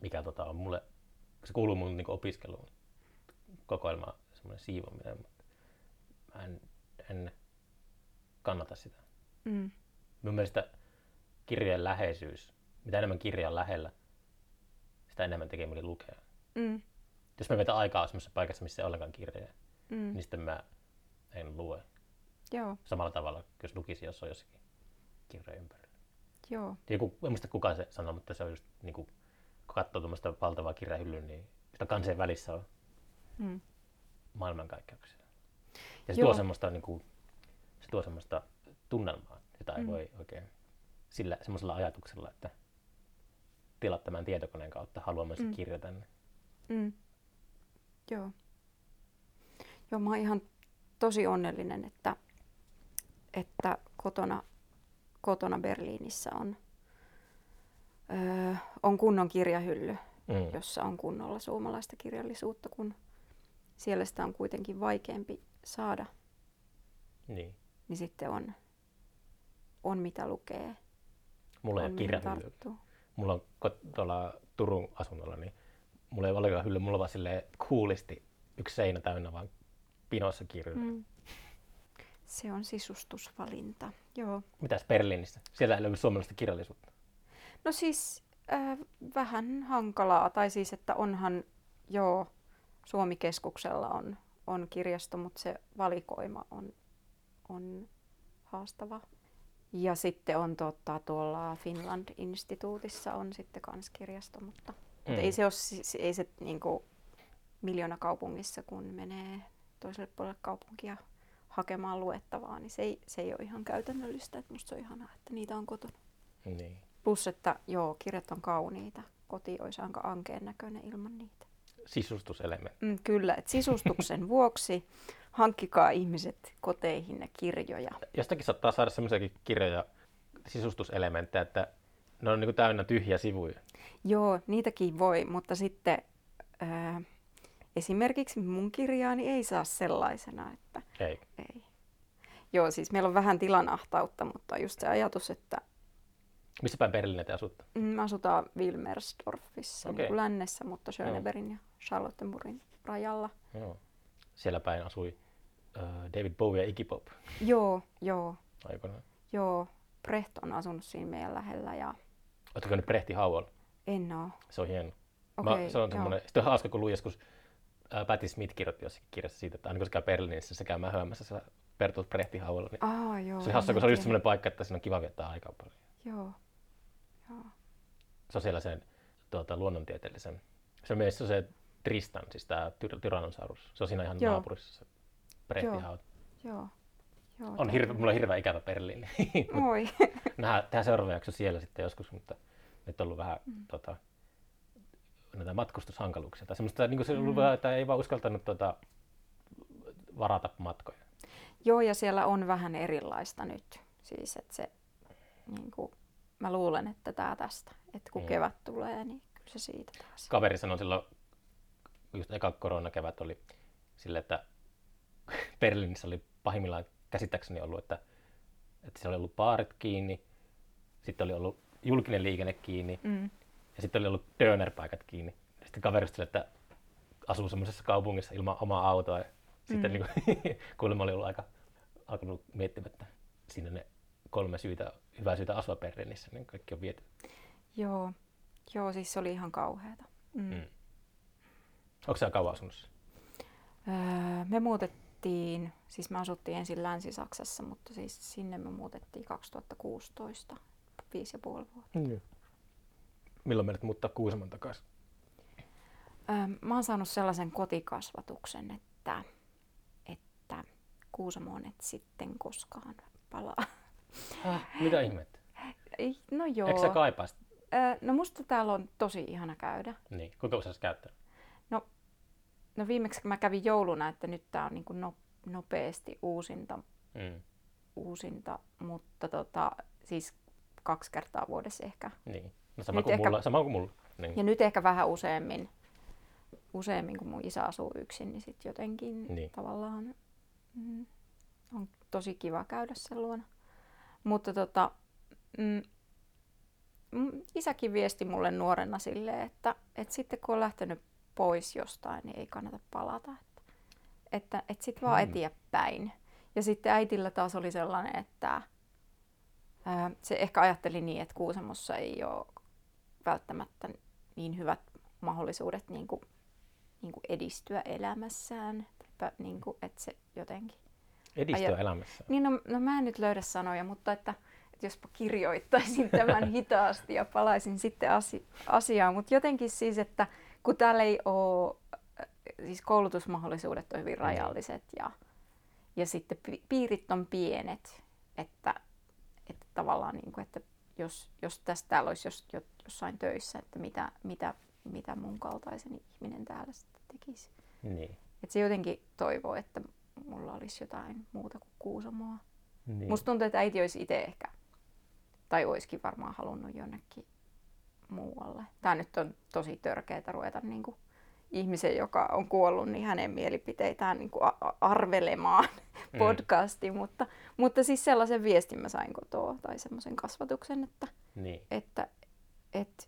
mikä tota, on mulle, se kuuluu mun niinku opiskeluun. kokoelma, semmoinen siivominen, mutta mä en, en kannata sitä. Mm. Mun mielestä kirjojen läheisyys, mitä enemmän kirja on lähellä, sitä enemmän tekee mieli lukea. Mm. Jos mä vetän aikaa semmoisessa paikassa, missä ei ollenkaan kirjoja, Mm. niin sitten mä en lue. Joo, Samalla tavalla, jos lukisi, jos on jossakin kirjojen ympärillä. joo. Joku, en muista kuka se sanoi, mutta se on just, niin kuin, kun katsoo tuommoista valtavaa kirjahyllyä, niin sitä kansien välissä on Mm. maailmankaikkeuksia. Ja se Joo. tuo semmoista, niin kuin, se tuo semmoista tunnelmaa, jota ei Mm. voi oikein sillä semmoisella ajatuksella, että tilat tämän tietokoneen kautta haluamassa Mm. mm. kirja tänne. Mm. Joo. Joo, mä oon ihan tosi onnellinen, että, että kotona, kotona Berliinissä on, öö, on kunnon kirjahylly, Mm. jossa on kunnolla suomalaista kirjallisuutta, kun siellä sitä on kuitenkin vaikeampi saada, Niin. niin sitten on, on mitä lukee, Mulla ei on ole kirjahyllyä. tarttuu. Mulla on kot- tuolla Turun asunnolla, niin mulla ei ole ollenkaan hylly, mulla on vaan silleen coolisti yksi seinä täynnä vaan pinossa kirjoja. Mm. Se on sisustusvalinta, joo. Mitäs Berliinissä? Siellä ei löydy suomalaista kirjallisuutta. No siis äh, vähän hankalaa, tai siis että onhan joo, Suomikeskuksella on, on kirjasto, mutta se valikoima on, on haastava. Ja sitten on tota, tuolla Finland-instituutissa on sitten kans kirjasto, mutta, mm. mutta ei se ole siis- ei se niinku miljoona kaupungissa, kun menee toiselle puolelle kaupunkia hakemaan luettavaa, niin se ei, se ei ole ihan käytännöllistä. Et musta se on ihanaa, että niitä on kotona. Niin. Plus, että joo, kirjat on kauniita. Koti olisi aika ankeen näköinen ilman niitä. Sisustuselementti. Mm, kyllä, että sisustuksen *laughs* vuoksi hankkikaa ihmiset koteihinne kirjoja. Jostakin saattaa saada semmoisiakin kirjoja, sisustuselementtejä, että ne on niin täynnä tyhjiä sivuja. Joo, niitäkin voi, mutta sitten ää, esimerkiksi mun kirjaani ei saa sellaisena, että Ei. ei. Joo, siis meillä on vähän tilanahtautta, mutta just se ajatus, että Missä päin Berliiniä te asutte? mm, me asutaan Wilmersdorfissa, Okei. niin lännessä, mutta Schönebergin ja Charlottenburgin rajalla. Joo. Siellä päin asui äh, David Bowie ja Iggy Pop Joo, joo, aikoinaan. joo. Brecht on asunut siinä meidän lähellä ja Oletteko nyt Brehti Hauolla? en oo. Se on hieno. Okei, Mä, se on semmoinen, sitten on hauska, kun luin joskus ää, Patti Smith kirjoitti jossakin kirjassa siitä, että aina kun se käy Berliinissä, se käy mähöämässä se Bertolt Brehti Hauolla. Niin Aa, joo. se oli hauska, kun se on just semmoinen paikka, että siinä on kiva viettää aikaa paljon. Joo, joo. Se on siellä sen tuota, luonnontieteellisen. Se on myös se Tristan, siis tämä tyr- Tyrannosaurus. Se on siinä ihan Joo. naapurissa se Brehti Joo. Joo. joo On hirve, mulla on hirveä ikävä Berliini. *laughs* Oi. *laughs* Nähdään, tehdään seuraava jakso siellä sitten joskus, mutta nyt on ollut vähän mm. tota, näitä matkustushankaluuksia. Tai semmoista, niin kuin se ollut Mm. vähän, että ei vaan uskaltanut tota, varata matkoja. joo, ja siellä on vähän erilaista nyt. Siis, että se, niin kuin, mä luulen, että tämä tästä. Että kun Mm. kevät tulee, niin kyllä se siitä taas. Kaveri sanoi silloin, just eka koronakevät oli sille, että *laughs* Berliinissä oli pahimmillaan käsittääkseni ollut, että, että siellä oli ollut baarit kiinni, sitten oli ollut julkinen liikenne kiinni Mm. ja sitten oli ollut dönerpaikat kiinni. Sitten kaveri sille, että asuu semmoisessa kaupungissa ilman omaa autoa. Ja sitten Mm. mm. niin *laughs* kuulemma oli ollut aika alkanut miettimään, että siinä ne kolme syytä, hyvää syytä asua Berliinissä, niin kaikki on viety. Joo. Joo, siis se oli ihan kauheata. Mm. Mm. Onko siellä kauan asunnossa? Öö, me muutettiin, siis me asuttiin ensin Länsi-Saksassa, mutta siis sinne me muutettiin 2016, viisi ja puoli vuotta. Mm. Milloin meidät muuttaa Kuusamon takaisin? Öö, mä oon saanut sellaisen kotikasvatuksen, että, että Kuusamoon et sitten koskaan palaa. Häh? Mitä ihmettä? No joo. Eikö sä kaipaa sitä? Öö, no musta täällä on tosi ihana käydä. Niin. Kuinka usein sä käyttänyt? No viimeksi mä kävin jouluna, että nyt tää on niin kuin no, nopeasti uusinta, Mm. uusinta, mutta tota, siis kaksi kertaa vuodessa ehkä. Niin. No sama Nyt kuin, ehkä- mulla, sama kuin mulla. Niin. Ja nyt ehkä vähän useammin, useammin kun mun isä asuu yksin, niin sitten jotenkin Niin. tavallaan mm, on tosi kiva käydä sen luona. Mutta tota, mm, mm, isäkin viesti mulle nuorena silleen, että, että sitten kun on lähtenyt pois jostain, niin ei kannata palata. Että, että, että sitten vaan Mm. eteenpäin. Ja sitten äitillä taas oli sellainen, että ää, se ehkä ajatteli niin, että Kuusamossa ei ole välttämättä niin hyvät mahdollisuudet niin kuin, niin kuin edistyä elämässään. Niin kuin, että se jotenkin Edistyä Aja- elämässä. niin no, no mä en nyt löydä sanoja, mutta että, että jospa kirjoittaisin *laughs* tämän hitaasti ja palaisin sitten asi- asiaan. Mutta jotenkin siis, että kun täällä ei ole, siis koulutusmahdollisuudet on hyvin Mm. rajalliset ja, ja sitten pi- piirit on pienet, että, että tavallaan niin kuin, että jos, jos tästä täällä olisi jos, jo- jossain töissä, että mitä, mitä, mitä mun kaltaisen ihminen täällä sitten tekisi. Niin. Että se jotenkin toivoo, että mulla olisi jotain muuta kuin Kuusamoa. niin. Musta tuntuu, että äiti olisi itse ehkä, tai olisikin varmaan halunnut jonnekin muualle. Tämä nyt on tosi törkeää ruveta niin kuin ihmisen, joka on kuollut, niin hänen mielipiteitään niin kuin a- arvelemaan Mm. podcasti, mutta, mutta siis sellaisen viestin mä sain kotoa tai semmoisen kasvatuksen, että, Niin. että, että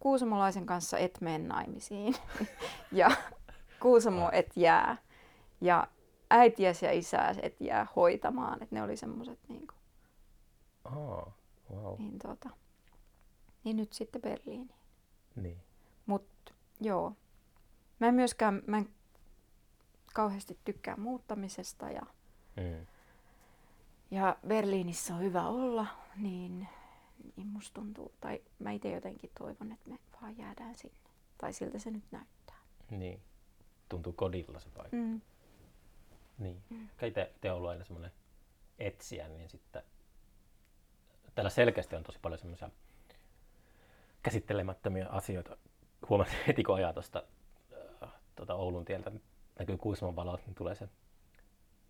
kuusamolaisen kanssa et mene naimisiin *laughs* ja Kuusamo Ah. et jää ja äitiäsi ja isääsi et jää hoitamaan, että ne oli semmoiset niin, kuin, Oh, wow. niin, tota, niin nyt sitten Berliiniin. Niin. Mutta joo, mä en myöskään, mä en kauheasti tykkää muuttamisesta ja, Mm. ja Berliinissä on hyvä olla, niin, niin musta tuntuu, tai mä itse jotenkin toivon, että me vaan jäädään sinne. Tai siltä se nyt näyttää. Niin. Tuntuu kodilla se paikka. Mm. Niin. Kai te, ollut aina semmoinen etsiä, niin sitten täällä selkeästi on tosi paljon semmoisia käsittelemättömiä asioita. Huomasin heti, kun ajaa tuosta äh, tuota Oulun tieltä, niin näkyy Kuusamon valot, niin tulee se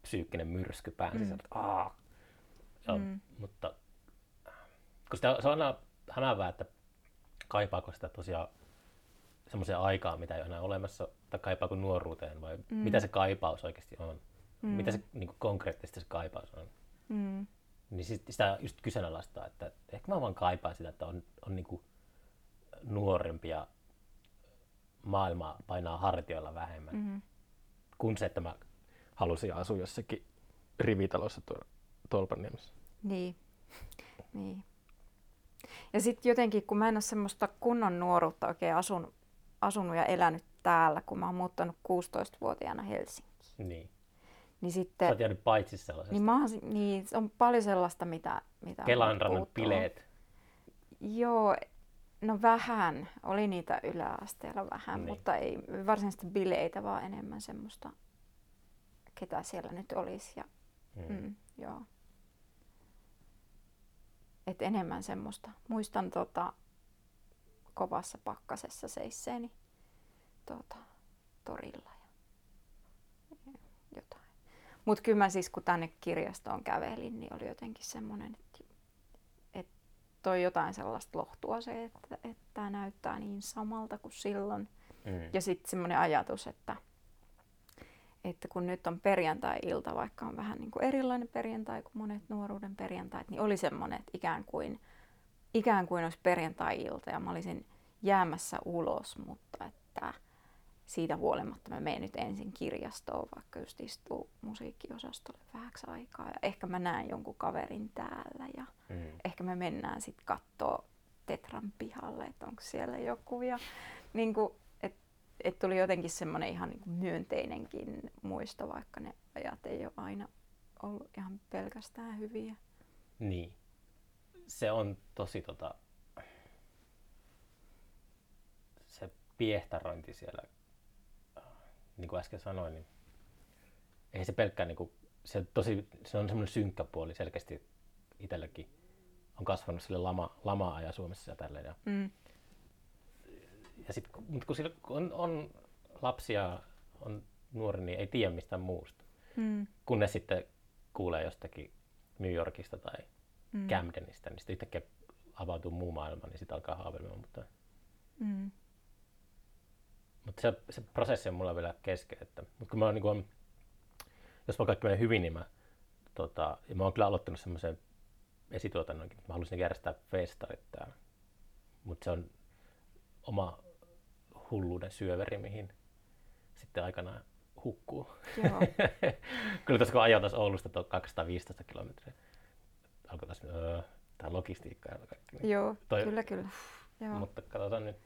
psyykkinen myrsky pään Mm. sisältä. Aa! Ja, Mm. Mutta kun sitä, se on aina hämäävää, että kaipaako sitä tosiaan semmoiseen aikaan, mitä ei ole enää olemassa, tai kaipaako nuoruuteen, vai Mm. mitä se kaipaus oikeasti on. Mm. Mitä se niin kuin konkreettisesti se kaipaus on. Mm. Niin sit sitä just kyseenalaistaa, että ehkä mä vaan kaipaan sitä, että on, on niin kuin nuorempi ja maailma painaa hartioilla vähemmän. Mm. Mm. Kun se, että mä halusin asua jossakin rivitalossa tuolla Tolpanniemessä. Niin. *laughs* niin. Ja sitten jotenkin, kun mä en ole semmoista kunnon nuoruutta oikein asun, asunut ja elänyt täällä, kun mä oon muuttanut 16-vuotiaana Helsinkiin. Niin. Niin Sä sitten, oot jäänyt paitsi sellaisesta. niin, mä oon, niin se on paljon sellaista, mitä, mitä Kelan multa rannan puuttuu. bileet. Joo, no vähän. Oli niitä yläasteella vähän, Niin. mutta ei varsinaisesti bileitä, vaan enemmän semmoista, ketä siellä nyt olisi. Ja, Mm. mm, joo. Et enemmän semmoista. Muistan tota, kovassa pakkasessa seisseeni tota, torilla. Mutta kyllä mä siis kun tänne kirjastoon kävelin, niin oli jotenkin semmoinen, että et toi jotain sellaista lohtua se, että, että tämä näyttää niin samalta kuin silloin. Mm. Ja sitten semmoinen ajatus, että, että kun nyt on perjantai-ilta, vaikka on vähän niin kuin erilainen perjantai kuin monet nuoruuden perjantait, niin oli semmoinen, että ikään kuin, ikään kuin olisi perjantai-ilta ja mä olisin jäämässä ulos, mutta että siitä huolimatta mä menen nyt ensin kirjastoon, vaikka just istuu musiikkiosastolle vähäksi aikaa ja ehkä mä näen jonkun kaverin täällä ja Mm. ehkä me mennään sitten kattoo Tetran pihalle, että onko siellä joku. Ja niin kuin, et, et tuli jotenkin semmoinen ihan niin kuin myönteinenkin muisto, vaikka ne ajat ei ole aina ollut ihan pelkästään hyviä. Niin. Se on tosi tota... Se piehtarointi siellä, niin kuin äsken sanoin, niin ei se pelkkää niin kuin, se, tosi, se on semmoinen synkkä puoli selkeästi itselläkin. On kasvanut sille lama, lama-ajan Suomessa ja tälleen. Ja, Mm. ja sit, mutta kun, sillä, kun on, on lapsia, on nuori, niin ei tiedä mistään muusta. Mm. Kunnes sitten kuulee jostakin New Yorkista tai Mm. Camdenista, niin sitten yhtäkkiä avautuu muu maailma, niin sitten alkaa haaveilemaan. Mutta, Mm. Mutta se, se prosessi on mulla vielä kesken. Että, mutta kun mä oon, niin kuin, jos mä kaikki menee hyvin, niin mä, tota, ja mä oon kyllä aloittanut semmoisen esituotannonkin, että mä haluaisin järjestää festarit täällä. Mutta se on oma hulluuden syöveri, mihin sitten aikanaan hukkuu. Joo. *laughs* Kyllä tuossa kun ajoin Oulusta tuo 215 kilometriä, alkoi taas öö, tämä logistiikka ja kaikki. niin- Joo, Toi- kyllä, kyllä. Joo, Mutta katsotaan nyt.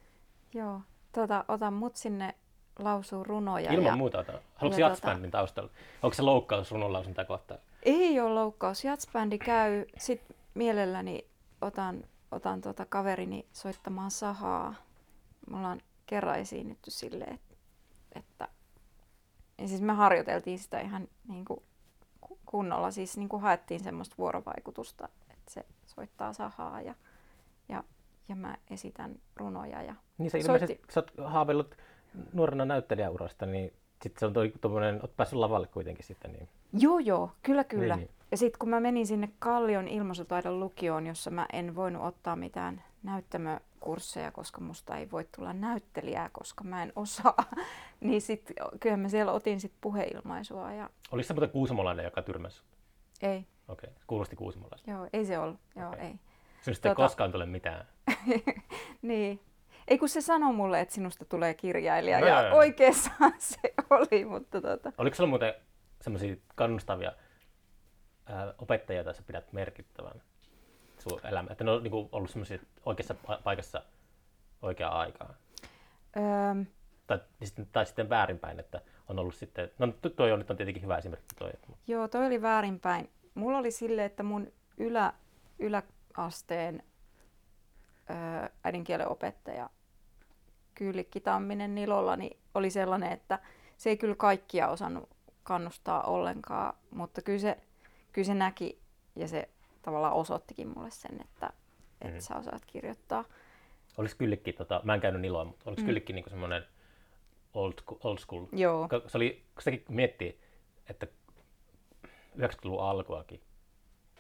joo. Tota, otan mut sinne lausuu runoja. Ilman ja... muuta otan. Haluatko ja jatsbändin taustalla? Onko se loukkaus runonlausuntaa kohtaan? Ei ole loukkaus. Jatsbändi käy. Sitten mielelläni otan, otan tota kaverini soittamaan sahaa. Me ollaan kerran esiinnytty silleen, että, ja siis me harjoiteltiin sitä ihan niin kuin ku- kunnolla. Siis niin kuin haettiin semmoista vuorovaikutusta, että se soittaa sahaa ja, ja, ja mä esitän runoja. Ja... Niin se Soitti- ilmeisesti, sä oot haaveillut nuorena näyttelijäurasta, niin sitten se on tuommoinen, oot päässyt lavalle kuitenkin sitten. Niin. Joo, joo, kyllä, kyllä. Niin, niin. Ja sitten kun mä menin sinne Kallion ilmaisutaidon lukioon, jossa mä en voinut ottaa mitään näyttämökursseja, koska musta ei voi tulla näyttelijää, koska mä en osaa, *laughs* niin sitten kyllä mä siellä otin sit puheilmaisua ja Oliko se muuten kuusamolainen, joka tyrmäsi? ei, Okei, okay. kuulosti kuusamolaista. joo, ei se ollut, joo, Okei. ei. Sinusta ei Tota- koskaan tule mitään. *laughs* Niin. Ei kun se sanoi mulle, että sinusta tulee kirjailija No ja joo, joo. oikeastaan *laughs* se oli, mutta tota, Oliko sulla muuten semmoisia kannustavia ää, opettajia, joita sä pidät merkittävän sun elämä? Että ne on niinku ollut semmoisia oikeassa pa- paikassa oikeaan aikaan. öö, Tai sitten, tai sitten väärinpäin, että on ollut sitten, no toi on nyt on tietenkin hyvä esimerkki toi. Joo, toi oli väärinpäin. Mulla oli sille, että mun ylä, yläasteen ö, äidinkielen opettaja Kyylikki Tamminen Nilolla niin oli sellainen, että se ei kyllä kaikkia osannut kannustaa ollenkaan, mutta kyllä se, kyllä se näki ja se tavallaan osoittikin mulle sen, että, että Mhm. sä osaat kirjoittaa. Oliko kyllikki, tota, mä en käynyt Niloa, mutta oliko Mm. mm. kyllikki niinku semmoinen old, old school? Joo, Se oli, kun sekin miettii, että 90-luvun alkuakin,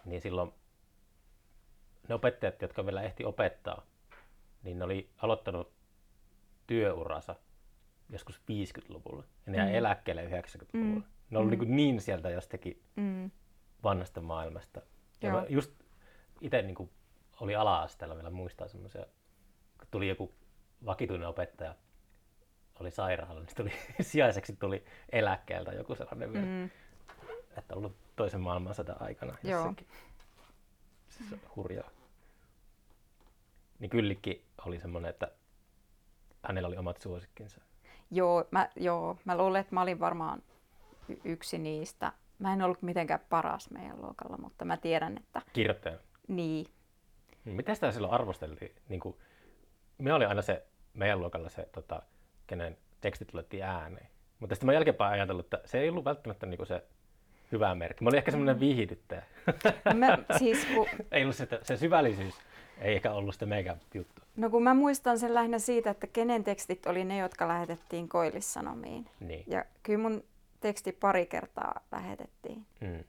niin silloin ne opettajat, jotka vielä ehti opettaa, niin ne oli aloittanut työuransa joskus 50-luvulla ja ne jäi Mm. eläkkeelle 90-luvulla. Mm. Ne oli Mm. niin, niin sieltä jostakin mm, vanhasta maailmasta. Ja Joo. mä just itse niin oli ala-asteella vielä muistaa semmoisia, kun tuli joku vakituinen opettaja, oli sairaala, niin tuli, *laughs* sijaiseksi tuli eläkkeeltä joku sellainen vielä, mm, että ollut toisen maailmansodan aikana Joo. jossakin. Siis on hurjaa. Niin Kyllikki oli semmoinen, että hänellä oli omat suosikkinsa. Joo, mä, joo, mä luulen, että mä olin varmaan y- yksi niistä. Mä en ollut mitenkään paras meidän luokalla, mutta mä tiedän, että Kirjoittajana. niin. Niin, Mitä sitä silloin arvosteltiin? Niin kuin, me oli aina se meidän luokalla se, tota, kenen tekstit luettiin ääneen. Mutta sitten mä jälkeenpäin ajatellut, että se ei ollut välttämättä niin kuin se hyvä merkki. Mä olin ehkä semmoinen viihdyttäjä. No, mä, siis kun, *laughs* ei ollut se, se syvällisyys ei ehkä ollut sitä meikä juttu. no kun mä muistan sen lähinnä siitä, että kenen tekstit oli ne, jotka lähetettiin Koillissanomiin. Niin. Ja kyllä mun teksti pari kertaa lähetettiin. Mm.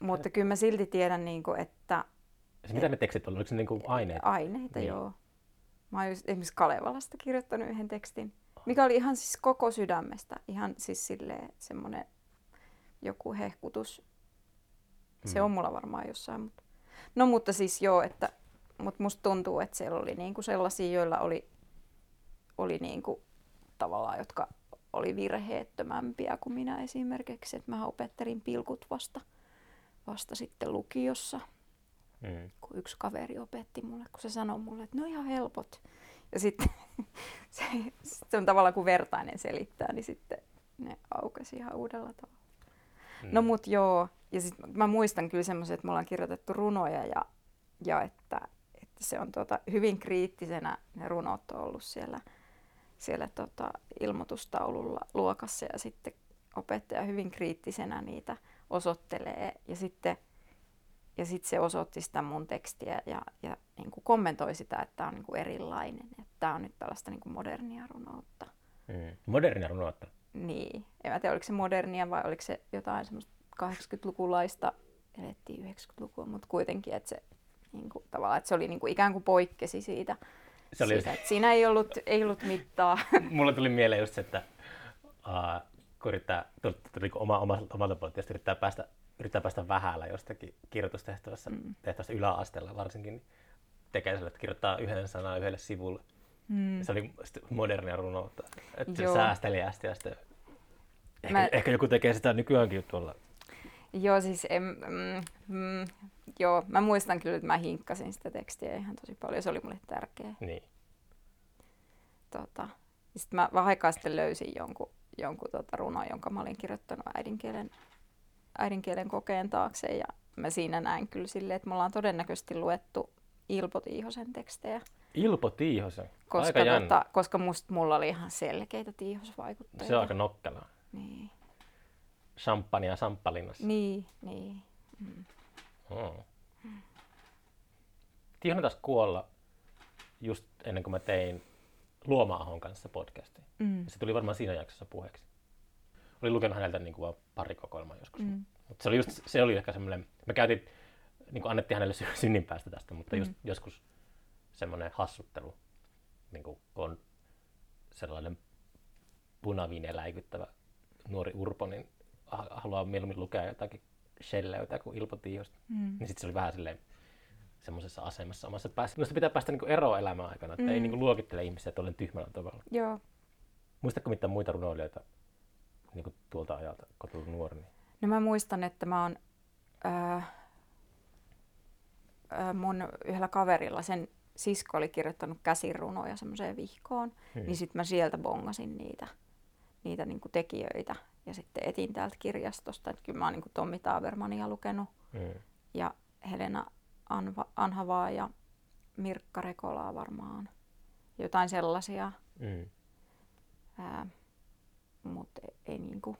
Mutta kyllä mä silti tiedän, niin kuin, että Se, mitä ne tekstit oli? Oliko se niin kuin aineet? aineita, Niin. joo. Mä oon just esimerkiksi Kalevalasta kirjoittanut yhden tekstin, mikä oli ihan siis koko sydämestä. Ihan siis silleen semmoinen joku hehkutus. Se Mm. on mulla varmaan jossain. Mutta... No mutta siis joo, että mutta musta tuntuu, että siellä oli niinku sellaisia, joilla oli, oli niinku tavallaan, jotka oli virheettömämpiä kuin minä esimerkiksi. Että mä opettelin pilkut vasta, vasta sitten lukiossa Mm. kun yksi kaveri opetti mulle, kun se sanoi mulle, että no ihan helpot. Ja sitten *laughs* se, se on tavallaan kuin vertainen selittää, niin sitten ne aukesi ihan uudella tavalla. Mm. No mut joo, ja sit mä muistan kyllä semmoisen, että me ollaan kirjoitettu runoja ja, ja että, että se on tota, hyvin kriittisenä, ne runot on ollut siellä, siellä tota, ilmoitustaululla luokassa ja sitten opettaja hyvin kriittisenä niitä osoittelee ja sitten ja sitten se osoitti sitä mun tekstiä ja, ja niin kuin kommentoi sitä, että tämä on niin kuin erilainen, että tämä on nyt tällaista niin kuin modernia runoutta. Mm. Modernia runoutta. Niin, en mä tiedä, oliko se modernia vai oliko se jotain semmoista 80-lukulaista, elettiin 90-lukua, mutta kuitenkin, että se, niin kuin, tavallaan, että se oli niin kuin ikään kuin poikkesi siitä, Se oli, siitä että siinä ei ollut, ei ollut mittaa. *laughs* mulle tuli mieleen just se, että uh, kun yrittää, tuli, tuli kun oma, oma, omalta puolelta yrittää päästä, yrittää päästä vähällä jostakin kirjoitustehtävässä, Mm. tehtävässä yläasteella varsinkin, niin tekee sille, että kirjoittaa yhden sanan yhdelle sivulle. Mm. Se oli modernia runoutta. Että säästeliästi ja sitten... Ehkä, Mä- ehkä joku tekee sitä nykyäänkin tuolla. Joo, siis em, mm, mm, joo, mä muistan kyllä, että mä hinkkasin sitä tekstiä ihan tosi paljon. Se oli mulle tärkeä. Niin. Tota, sitten mä vähän aikaa sitten löysin jonkun, jonkun tota runon, jonka mä olin kirjoittanut äidinkielen, äidinkielen kokeen taakse. Ja mä siinä näin kyllä silleen, että me ollaan todennäköisesti luettu Ilpo Tiihosen tekstejä. Ilpo Tiihosen. Koska, aika jännä. tota, koska musta mulla oli ihan selkeitä tiihosvaikutteita. Se on aika nokkelaa. Niin, Champagnea Samppalinnassa. niin. niin. Mm. Oh. Tiihonen taas kuolla just ennen kuin mä tein Luoma-ahon kanssa podcastia. Mm. Se tuli varmaan siinä jaksossa puheeksi. Olin lukenut häneltä niin kuin vaan pari kokoelmaa joskus. Mm. Mutta se oli, just, se oli ehkä semmoinen, me käytiin, niin kuin annettiin hänelle sy- *laughs* synninpäästä tästä, mutta Mm. just joskus semmoinen hassuttelu, niin kuin on sellainen punaviine läikyttävä nuori urpo, niin haluaa mieluummin lukea jotakin shelleytä kuin Ilpo Tiihosta. Mm. Niin sitten se oli vähän silleen semmoisessa asemassa omassa päässä. Minusta pitää päästä niin eroon elämän aikana, että mm. ei Mm. niin kuin luokittele ihmisiä, olen tyhmällä tavalla. Joo. Muistatko mitään muita runoilijoita niin kuin tuolta ajalta, kun olet ollut nuori? Niin? No mä muistan, että mä oon ää, ää, mun yhdellä kaverilla, sen sisko oli kirjoittanut käsirunoja semmoiseen vihkoon, Hmm. niin sitten mä sieltä bongasin niitä, niitä niinku tekijöitä ja sitten etin täältä kirjastosta. Että kyllä mä oon niinku Tommi Tabermania lukenut Mm. ja Helena Anva, Anhavaa ja Mirkka Rekolaa varmaan. Jotain sellaisia, Mm. ää, mutta ei niinku,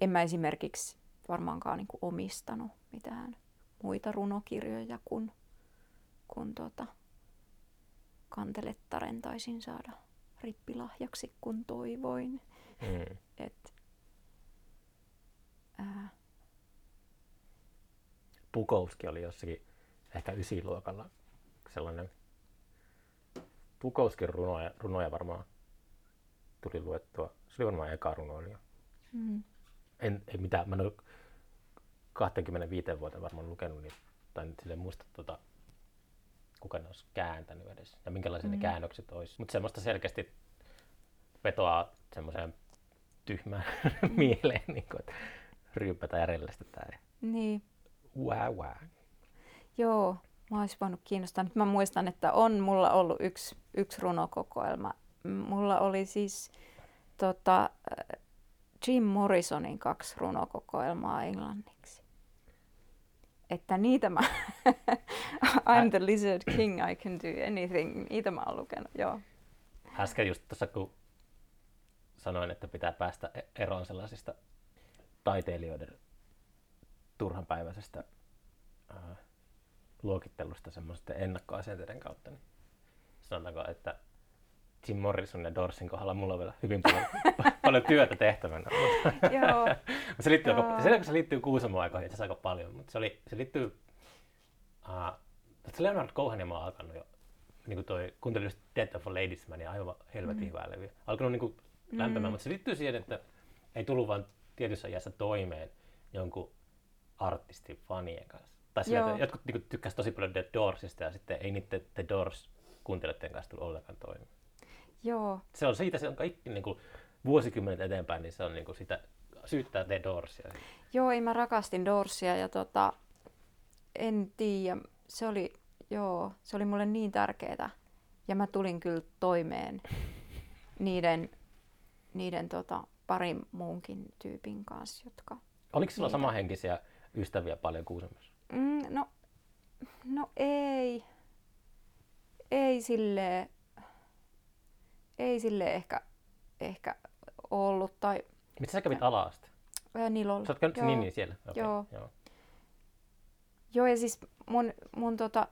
en mä esimerkiksi varmaankaan niinku omistanut mitään muita runokirjoja kuin, kun tota, kantelettaren taisin saada rippilahjaksi, kun toivoin. Mm. Et, ää, Pukowski oli jossakin ehkä ysiluokalla sellainen. Pukouskin runoja, runoja varmaan tuli luettua. Se oli varmaan eka runoilija. mm, En, ei mitään, mä en ole 25 vuotta varmaan lukenut niitä, tai nyt silleen muista tota, kuka ne olisi kääntänyt edes, ja minkälaisia mm. ne käännökset olisi. Mutta semmoista selkeästi vetoaa semmoiseen tyhmään *laughs* mieleen, niin kuin, että ryypätä ja rellistetään. Ja niin, wää, wää. Joo, mä olisi voinut kiinnostaa. Nyt mä muistan, että on mulla ollut yksi, yksi runokokoelma. Mulla oli siis tota, äh, Jim Morrisonin kaksi runokokoelmaa englanniksi. Että niitä mä, *laughs* I'm the lizard king, I can do anything, niitä mä oon lukenut, joo. Äsken just tuossa kun sanoin, että pitää päästä e- eroon sellaisista taiteilijoiden turhanpäiväisestä ää, luokittelusta semmoisten ennakkoasenteiden kautta, niin sanotaanko, että Jim Morrison ja Dorsin kohdalla mulla on vielä hyvin paljon, *laughs* paljon työtä tehtävänä. Mutta, joo, *laughs* se liittyy, aika, Joo. se, se liittyy Kuusamo-aikoihin itse asiassa aika paljon, mutta se, oli, se liittyy... Uh, se Leonard Cohen mä oon alkanut jo, niin kuin toi, kuuntelin just Death of a Ladies Man ja aivan helvetin mm. hyvää levyä. Alkanut niin kuin lämpimään, Mm. mutta se liittyy siihen, että ei tullut vaan tietyssä iässä toimeen jonkun artistin fanien kanssa. Tai sillä, että jotkut niin tykkäsivät tosi paljon The Doorsista ja sitten ei niiden The Doors kuuntelijoiden kanssa tullut ollenkaan toimeen. joo, Se on siitä, se on kaikki niin kuin, vuosikymmenet eteenpäin, niin se on niin kuin sitä syyttää The Doorsia. joo, ei mä rakastin Dorsia ja tota, en tiedä, se oli, joo, se oli mulle niin tärkeää. Ja mä tulin kyllä toimeen niiden, niiden tota, parin muunkin tyypin kanssa, jotka... Oliko sulla Niitä. samanhenkisiä ystäviä paljon Kuusamossa? Mm, no, no ei. Ei sille ei sille ehkä, ehkä ollut. Tai Mistä sä kävit ala-aste? ää, Nilolla. Sä oot käynyt niin, niin siellä? Okay. Joo. Joo. Joo, ja siis mun, mun, tota,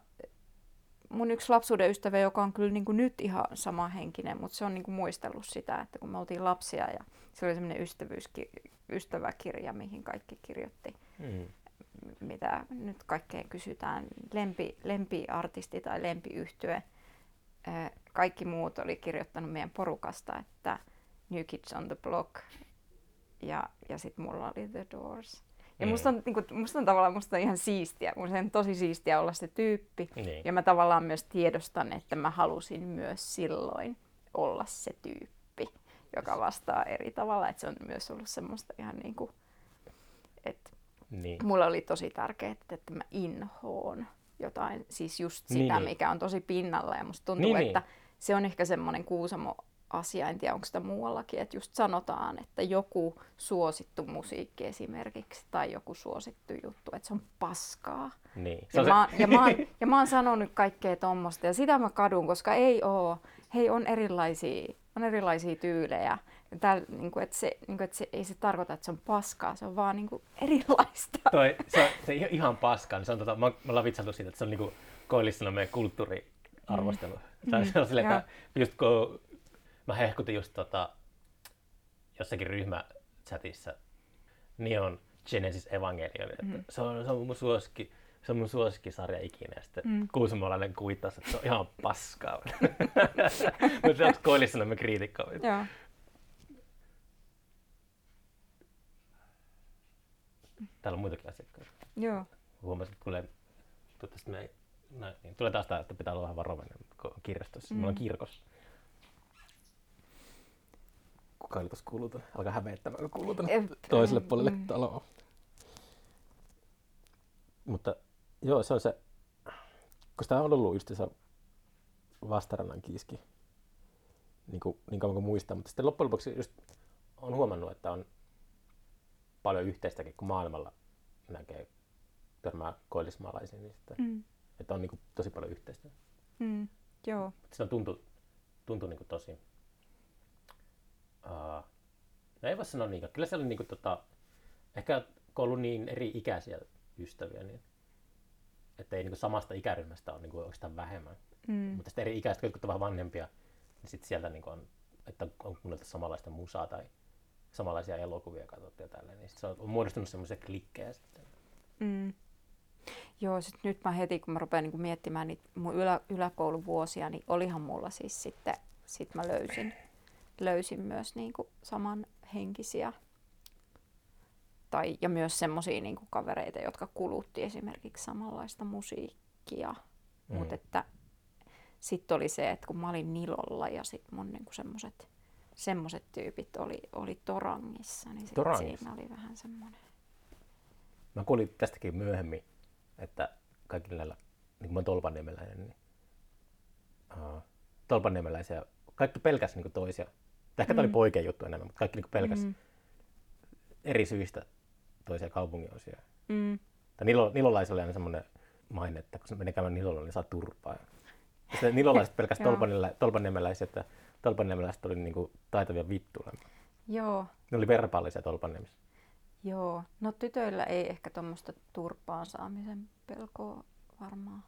mun yksi lapsuuden ystävä, joka on kyllä niin kuin nyt ihan sama henkinen, mutta se on niin kuin muistellut sitä, että kun me oltiin lapsia ja se oli semmoinen ystävyyski- ystäväkirja, mihin kaikki kirjoitti, Mm. mitä nyt kaikkea kysytään, lempi, lempiartisti tai lempiyhtye. Kaikki muut oli kirjoittanut meidän porukasta, että New Kids on the Block ja, ja sitten mulla oli The Doors. Ja Mm. musta, on, niin kuin, musta on tavallaan musta on ihan siistiä, musta on tosi siistiä olla se tyyppi. Niin. Ja mä tavallaan myös tiedostan, että mä halusin myös silloin olla se tyyppi, joka vastaa eri tavalla. Että se on myös ollut semmoista ihan niin kuin, että niin. mulla oli tosi tärkeää, että mä inhoon jotain, siis just sitä, Niin, niin, niin. mikä on tosi pinnalla. Ja musta tuntuu, Niin, niin, niin. että se on ehkä semmoinen Kuusamo asia, en tiedä onko sitä muuallakin, että just sanotaan, että joku suosittu musiikki esimerkiksi tai joku suosittu juttu, että se on paskaa. niin. Se Ja on se- mä, oon- ja, mä oon, ja mä oon sanonut kaikkea tommosta ja sitä mä kadun, koska ei oo. Hei, on erilaisia, on erilaisia tyylejä. Tää, niin kuin, että se, niin kuin, että se, ei se tarkoita, että se on paskaa, se on vaan niin kuin, erilaista. *laughs* Toi, se, on, se ihan- ihan paskaa. Niin se on, tota, mä, me ollaan vitsailtu siitä, että se on niinku koillisena meidän kulttuuriarvostelu. Mm. Tai se on silleen, että just kun mä hehkutin just tota, jossakin ryhmächatissa Neon Genesis Evangelion, että mm. se, on, se on mun suosikki, se on mun suosikkisarja ikinä. Ja sitten mm. kuusamolainen kuittasi, että se on ihan paskaa. *laughs* Mutta se on koillisena me kriitikko. Joo. Täällä on muitakin asiakkaita. Joo. huomasin, että tulee, näin, niin tulee taas tämä, että pitää olla vähän varovainen kirjastossa. Mm. Mulla on kirkossa. Kuka oli tuossa kuuluu tuonne? Alkaa hävettämään, kun Ep- toiselle puolelle mm. taloa. Mutta joo, se on se, kun sitä on ollut just se vastarannan kiiski, niin, kuin, niin kauan kuin muistaa, mutta sitten loppujen lopuksi just on huomannut, että on paljon yhteistäkin, kun maailmalla näkee törmää koillismaalaisiin, niin sitten, Mm. että on niin kuin, tosi paljon yhteistä. Mm. Joo. Se on tuntu, tuntu niin kuin, tosi... Uh, no ei voi sanoa niin, kyllä siellä oli niin kuin, tota, ehkä kun ollut niin eri ikäisiä ystäviä, niin että ei niin kuin, samasta ikäryhmästä ole niin kuin, oikeastaan vähemmän. Mm. Mutta sitten eri ikäiset, jotkut vähän vanhempia, niin sitten sieltä niin kuin, on, että on kuunneltu samanlaista musaa tai samanlaisia elokuvia katsottu ja tälleen, niin sit se on, muodostunut semmoisia klikkejä sitten. Mm. Joo, sit nyt mä heti, kun mä rupean niin miettimään niitä mun ylä, yläkouluvuosia, niin olihan mulla siis sitten, sit mä löysin, löysin myös niin kuin samanhenkisiä tai, ja myös semmoisia niin kavereita, jotka kulutti esimerkiksi samanlaista musiikkia. Mm. Mutta että sitten oli se, että kun mä olin Nilolla ja sitten mun niin semmoiset semmoset tyypit oli, oli Torangissa, niin sit Torangissa? siinä oli vähän semmoinen. Mä kuulin tästäkin myöhemmin, että kaikilla näillä, niin kuin mä oon tolpaniemeläinen, niin uh, tolpaniemeläisiä, kaikki pelkäs niin toisia. Ehkä mm. tämä oli poikien juttu enemmän, mutta kaikki niin pelkäs mm. eri syistä toisia kaupunginosia. Mm. Tai nilo, nilolaisilla oli aina semmoinen maine, että kun menee käymään Nilolla, niin saa turpaa. Ja sitten nilolaiset pelkäs *laughs* tolpaniemeläisiä, että tolpaniemeläiset oli niin kuin taitavia vittuja. Joo, Ne oli verbaalisia tolpaniemissä. Joo, no tytöillä ei ehkä tuommoista turpaan saamisen pelkoa varmaan,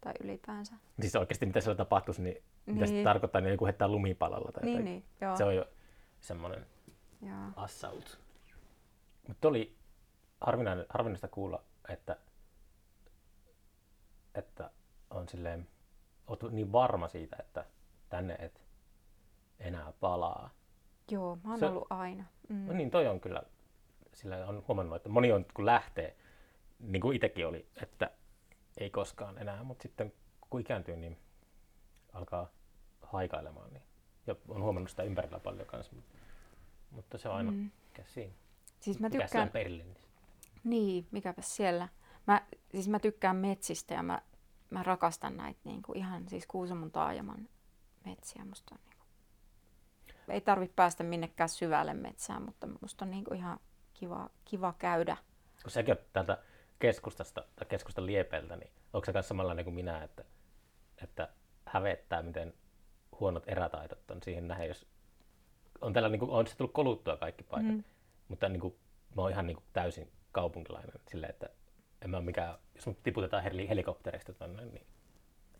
tai ylipäänsä. Siis oikeasti mitä siellä tapahtuisi, niin, niin. mitä se Niin. tarkoittaa, niin joku heittää lumipallolla tai Niin, jotain. niin, joo. Se on jo semmoinen joo. assault. Mutta oli harvinaista kuulla, että, että on silleen, oot niin varma siitä, että tänne et enää palaa. Joo, mä oon Se- ollut aina. Mm. No niin, toi on kyllä, sillä on huomannut, että moni on kun lähtee, niin kuin itsekin oli, että ei koskaan enää, mutta sitten kun ikääntyy, niin alkaa haikailemaan. Niin. Ja on huomannut sitä ympärillä paljon kanssa, mutta, se on aina, mm. Mikä siinä. Siis mä Mikä tykkään, Berliinissä? niin, mikäpäs siellä. Mä, siis mä tykkään metsistä ja mä, mä rakastan näitä niin kuin ihan siis Kuusamon taajaman metsiä. Musta on niin kuin, ei tarvi päästä minnekään syvälle metsään, mutta musta on niin kuin ihan kiva, kiva käydä. Kun säkin oot täältä keskustasta tai keskustan liepeiltä, niin onko se myös samanlainen kuin minä, että, että hävettää, miten huonot erätaidot on siihen nähden, jos on täällä niin kuin, on se tullut koluttua kaikki paikat, mm. Mutta niin kuin, mä oon ihan niin kuin, täysin kaupunkilainen silleen, että en mä mikään, jos mut tiputetaan heli- helikopterista tonne, niin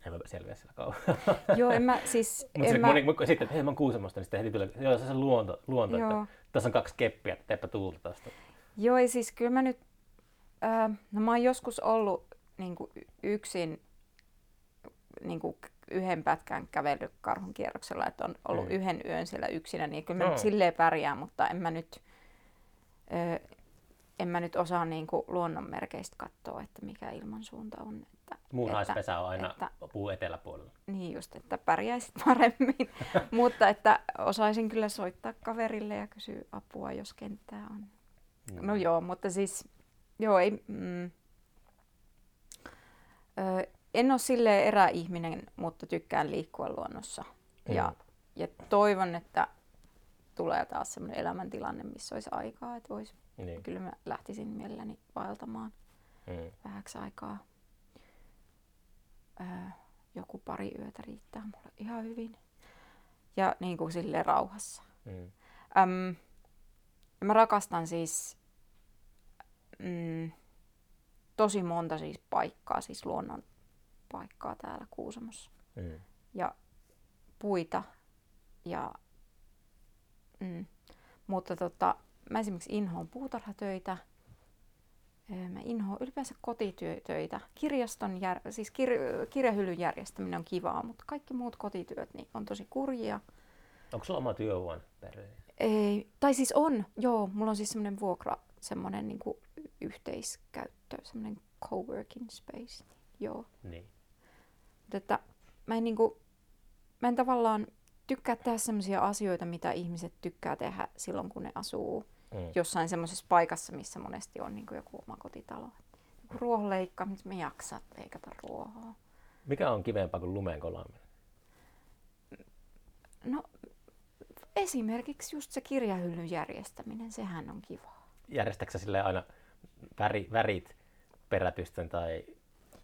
en mä selviä siellä kauan. Joo, en mä siis... *laughs* Mutta mä, moni, sitten, että hei mä oon Kuusamosta, niin sitten heti tulee, joo se on se luonto, luonto Joo. että tässä on kaksi keppiä, että teepä tuulta tästä. Joo, ja siis kyllä mä nyt, ää, no mä oon joskus ollut niin kuin yksin niin kuin yhden pätkän kävellyt karhun kierroksella, että on ollut Mm. yhden yön siellä yksinä, niin kyllä mä Joo. nyt silleen pärjään, mutta en mä nyt, ö, en mä nyt osaa niin kuin luonnonmerkeistä katsoa, että mikä ilmansuunta on. Että, Muunhaispesä on aina että, puu eteläpuolella. Niin just, että pärjäisit paremmin. *laughs* Mutta että osaisin kyllä soittaa kaverille ja kysyä apua, jos kenttää on. Mm. No joo, mutta siis joo, ei, mm, ö, en ole silleen eräihminen, mutta tykkään liikkua luonnossa. Mm. Ja, ja toivon, että tulee taas sellainen elämäntilanne, missä olisi aikaa, että vois, niin. kyllä mä lähtisin mielelläni vaeltamaan mm. vähäksi aikaa. Öö, joku pari yötä riittää mulle ihan hyvin. Ja niin kuin silleen rauhassa. Mm. Öm, mä rakastan siis mm, tosi monta siis paikkaa, siis luonnon paikkaa täällä Kuusamossa. Mm. Ja puita ja Mm. Mutta tota, mä esimerkiksi inhoon puutarhatöitä. Mä inhoon ylipäänsä kotitöitä. Kirjaston, jär, siis kir, kirjahyllyn järjestäminen on kivaa, mutta kaikki muut kotityöt niin on tosi kurjia. Onko sulla oma työhuone perhe? Ei, tai siis on, joo. Mulla on siis semmoinen vuokra, semmoinen niin yhteiskäyttö, semmoinen coworking space. Joo. Niin. Mutta että mä en, niin kuin, mä en tavallaan tykkää tehdä sellaisia asioita, mitä ihmiset tykkää tehdä silloin, kun ne asuu mm. jossain semmoisessa paikassa, missä monesti on niin kuin joku oma kotitalo. Ruohonleikka, mistä me jaksat leikata ruohoa. Mikä on kivempaa kuin lumeen kolaaminen? No esimerkiksi just se kirjahyllyn järjestäminen, sehän on kivaa. Järjestätkö sille aina väri, värit perätysten tai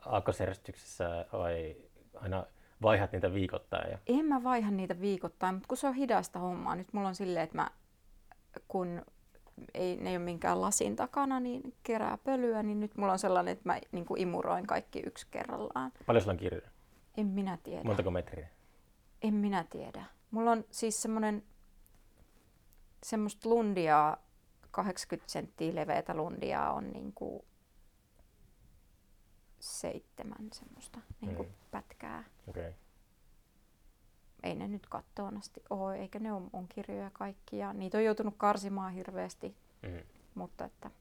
aakkosjärjestyksessä vai aina vaihat niitä viikoittain? Ja... En mä vaiha niitä viikoittain, mutta kun se on hidasta hommaa. Nyt mulla on silleen, että mä, kun ei, ne ei ole minkään lasin takana, niin kerää pölyä, niin nyt mulla on sellainen, että mä niin kuin imuroin kaikki yksi kerrallaan. Paljon sulla on kirjoja? En minä tiedä. Montako metriä? En minä tiedä. Mulla on siis semmoinen semmoista lundia, 80 senttiä leveätä lundia on niin kuin seitsemän semmoista niin kuin mm. pätkää. Okay. Ei ne nyt kattoon asti ole, eikä ne ole mun kirjoja kaikki. Ja niitä on joutunut karsimaan hirveästi. Mm. Mutta että,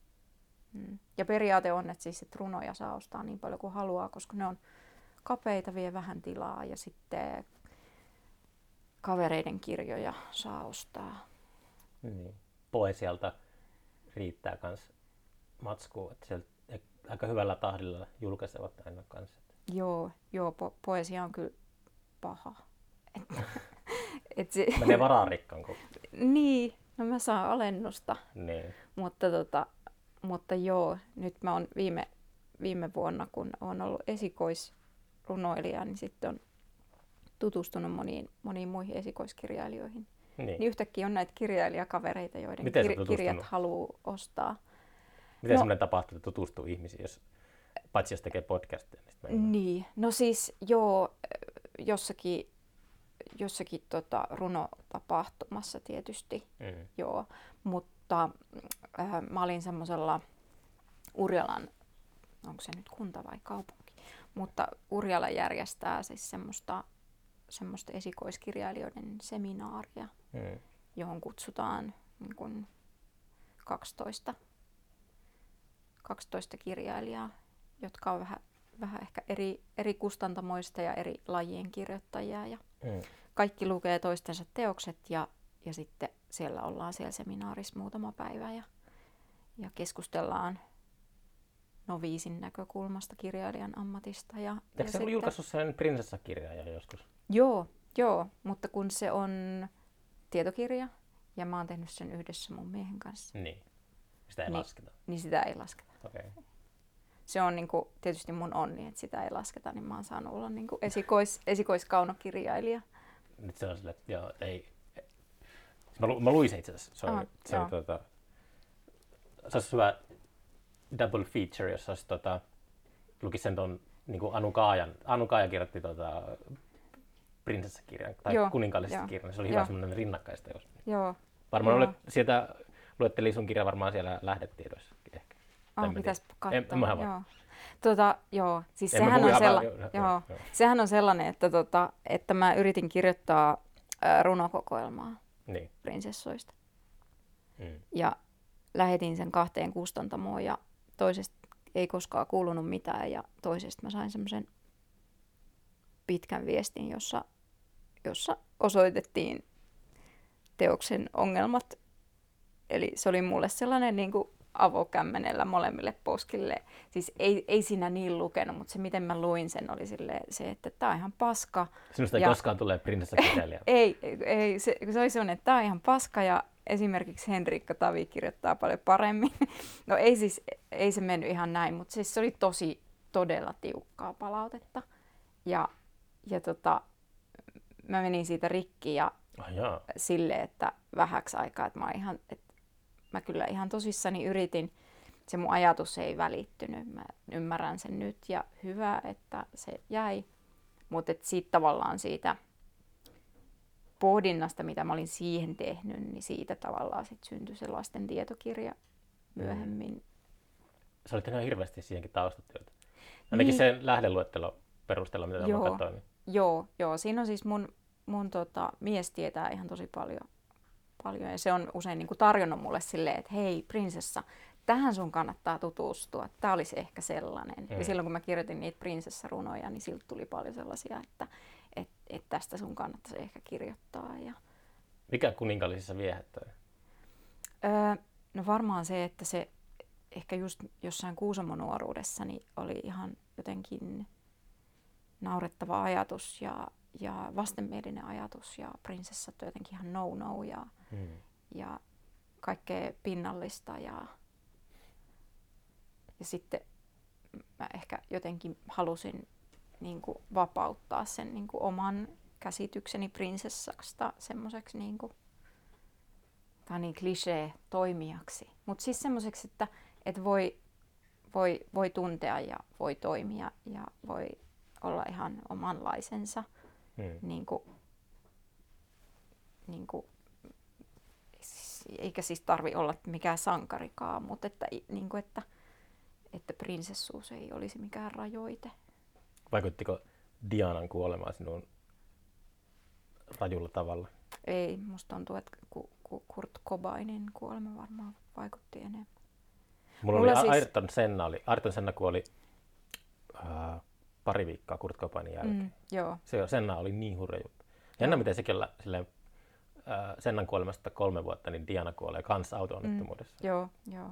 mm. Ja periaate on, että, siis, että runoja saa ostaa niin paljon kuin haluaa, koska ne on kapeita, vie vähän tilaa ja sitten kavereiden kirjoja saa ostaa. Niin. Poesialta riittää myös matskua, että sieltä aika hyvällä tahdilla julkaisevat aina kanssa. Joo, joo po- poesia on kyllä paha. Et, *laughs* et se... Menee vararikkaan. Kun... niin, no mä saan alennusta. Niin. Mutta, tota, mutta joo, nyt mä oon viime, viime vuonna, kun on ollut esikoisrunoilija, niin sitten on tutustunut moniin, moniin muihin esikoiskirjailijoihin. Niin. niin yhtäkkiä on näitä kirjailijakavereita, joiden kir- kirjat haluaa ostaa. Miten no, semmoinen tapahtuu, että tutustuu ihmisiin, jos, paitsi jos tekee podcastia? Niin, niin, no siis joo, jossakin, jossakin tota, runotapahtumassa tietysti, mm. joo, mutta äh, mä olin semmoisella Urjalan, onko se nyt kunta vai kaupunki, mutta Urjala järjestää siis semmoista, semmoista esikoiskirjailijoiden seminaaria, mm. johon kutsutaan niin kun 12 12 kirjailijaa, jotka on vähän, vähän ehkä eri, eri kustantamoista ja eri lajien kirjoittajia. Ja mm. Kaikki lukee toistensa teokset ja, ja sitten siellä ollaan siellä seminaarissa muutama päivä ja, ja keskustellaan noviisin näkökulmasta kirjailijan ammatista. Ja, Eikö ja se sitten... julkaissut sen prinsessakirjaaja joskus? Joo, joo, mutta kun se on tietokirja ja mä oon tehnyt sen yhdessä mun miehen kanssa. Niin, sitä ei niin, lasketa. Niin sitä ei lasketa. Okay. Se on niin kuin, tietysti mun onni, että sitä ei lasketa, niin mä oon saanut olla niin kuin esikois, esikoiskaunokirjailija. Nyt se on sille, että joo, ei, Mä, lu, mä luin sen itse asiassa. Se, oli, se, oli, tuota, se olisi hyvä double feature, jos olisi tota, lukisi sen ton niin kuin Anu Kaajan. Anu Kaaja kirjoitti tota, prinsessakirjan tai kuninkaallisesta kirjan. Se oli hyvä semmoinen rinnakkaista. Jos... Joo. Varmaan Joo. sieltä luetteli sun kirja varmaan siellä lähdetiedoissa ehkä. Oh, pitäisi katsoa. En, en joo. Tota, joo, siis sehän on, sella- joo, joo, joo. sehän on sellainen, että, tota, että mä yritin kirjoittaa runokokoelmaa niin. prinsessoista. Mm. Ja lähetin sen kahteen kustantamoon ja toisesta ei koskaan kuulunut mitään ja toisesta mä sain semmoisen pitkän viestin, jossa, jossa osoitettiin teoksen ongelmat. Eli se oli mulle sellainen niin kuin avokämmenellä molemmille poskille. Siis ei, ei siinä niin lukenut, mutta se miten mä luin sen oli sille, se, että tämä on ihan paska. Sinusta ei ja... koskaan tule prinsessa *laughs* ei, ei, se, se oli sellainen, että tämä on ihan paska ja esimerkiksi Henrikka Tavi kirjoittaa paljon paremmin. *laughs* No ei siis, ei se mennyt ihan näin, mutta siis se oli tosi todella tiukkaa palautetta. Ja, ja tota, mä menin siitä rikki ja oh, sille, että vähäksi aikaa, että mä, ihan, että mä kyllä ihan tosissani yritin. Se mun ajatus ei välittynyt. Mä ymmärrän sen nyt ja hyvä, että se jäi. Mutta siitä tavallaan siitä pohdinnasta, mitä mä olin siihen tehnyt, niin siitä tavallaan sit syntyi se lasten tietokirja myöhemmin. Mm. Sä olit ihan hirveästi siihenkin taustatyötä. Ainakin niin. sen lähdeluettelo perusteella, mitä joo, mä katsoin. Niin. Joo, joo, siinä on siis mun, mun tota, mies tietää ihan tosi paljon, paljon ja se on usein niin kuin tarjonnut mulle silleen, että hei prinsessa, tähän sun kannattaa tutustua. Tämä olisi ehkä sellainen. Mm. Ja silloin kun mä kirjoitin niitä prinsessarunoja, niin siltä tuli paljon sellaisia, että että et tästä sun kannattaisi ehkä kirjoittaa. Ja... Mikä kuninkallisissa viehättää? Öö, no varmaan se, että se ehkä just jossain Kuusamon nuoruudessa niin oli ihan jotenkin naurettava ajatus ja, ja vastenmielinen ajatus ja prinsessat on jotenkin ihan no-no ja, hmm. ja kaikkea pinnallista ja, ja sitten mä ehkä jotenkin halusin niin kuin vapauttaa sen niin kuin oman käsitykseni prinsessasta semmoiseksi niin kuin, tai niin klisee toimijaksi. Mutta siis semmoiseksi, että, että voi, voi, voi tuntea ja voi toimia ja voi olla ihan omanlaisensa. Hmm. Niin kuin, niin kuin, eikä siis tarvi olla mikään sankarikaan, mutta että, niin kuin, että, että prinsessuus ei olisi mikään rajoite. Vaikuttiko Dianan kuolemaan sinun rajulla tavalla? Ei, musta tuntuu, että Kurt Cobainin kuolema varmaan vaikutti enemmän. Mulla, Mulla oli siis... Ayrton Senna, oli, Ayrton Senna kuoli uh, pari viikkoa Kurt Cobainin jälkeen. Mm, joo. Se, Senna oli niin hurja juttu. Jännä, miten sekin olla silleen, uh, Sennan kuolemasta kolme vuotta, niin Diana kuolee kans auto-onnettomuudessa. Mm, joo, joo.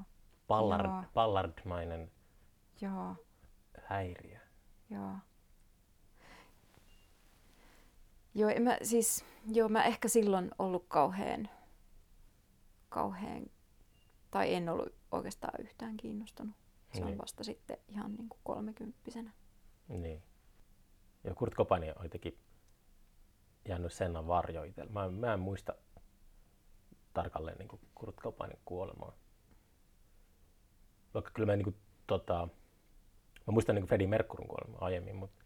Ballard, joo. Ballardmainen joo. häiriö. Joo. Joo, mä, siis, joo, mä ehkä silloin ollut kauhean, kauhean, tai en ollut oikeastaan yhtään kiinnostunut. Se on niin. vasta sitten ihan niin kuin kolmekymppisenä. Niin. Ja Kurt Cobain on jotenkin jäänyt Sennan varjo itsellä. Mä, mä en muista tarkalleen niin Kurt Cobainin kuolemaa. Vaikka kyllä mä, niin kuin, tota, mä muistan niin Freddie Mercuryn kuolemaa aiemmin, mutta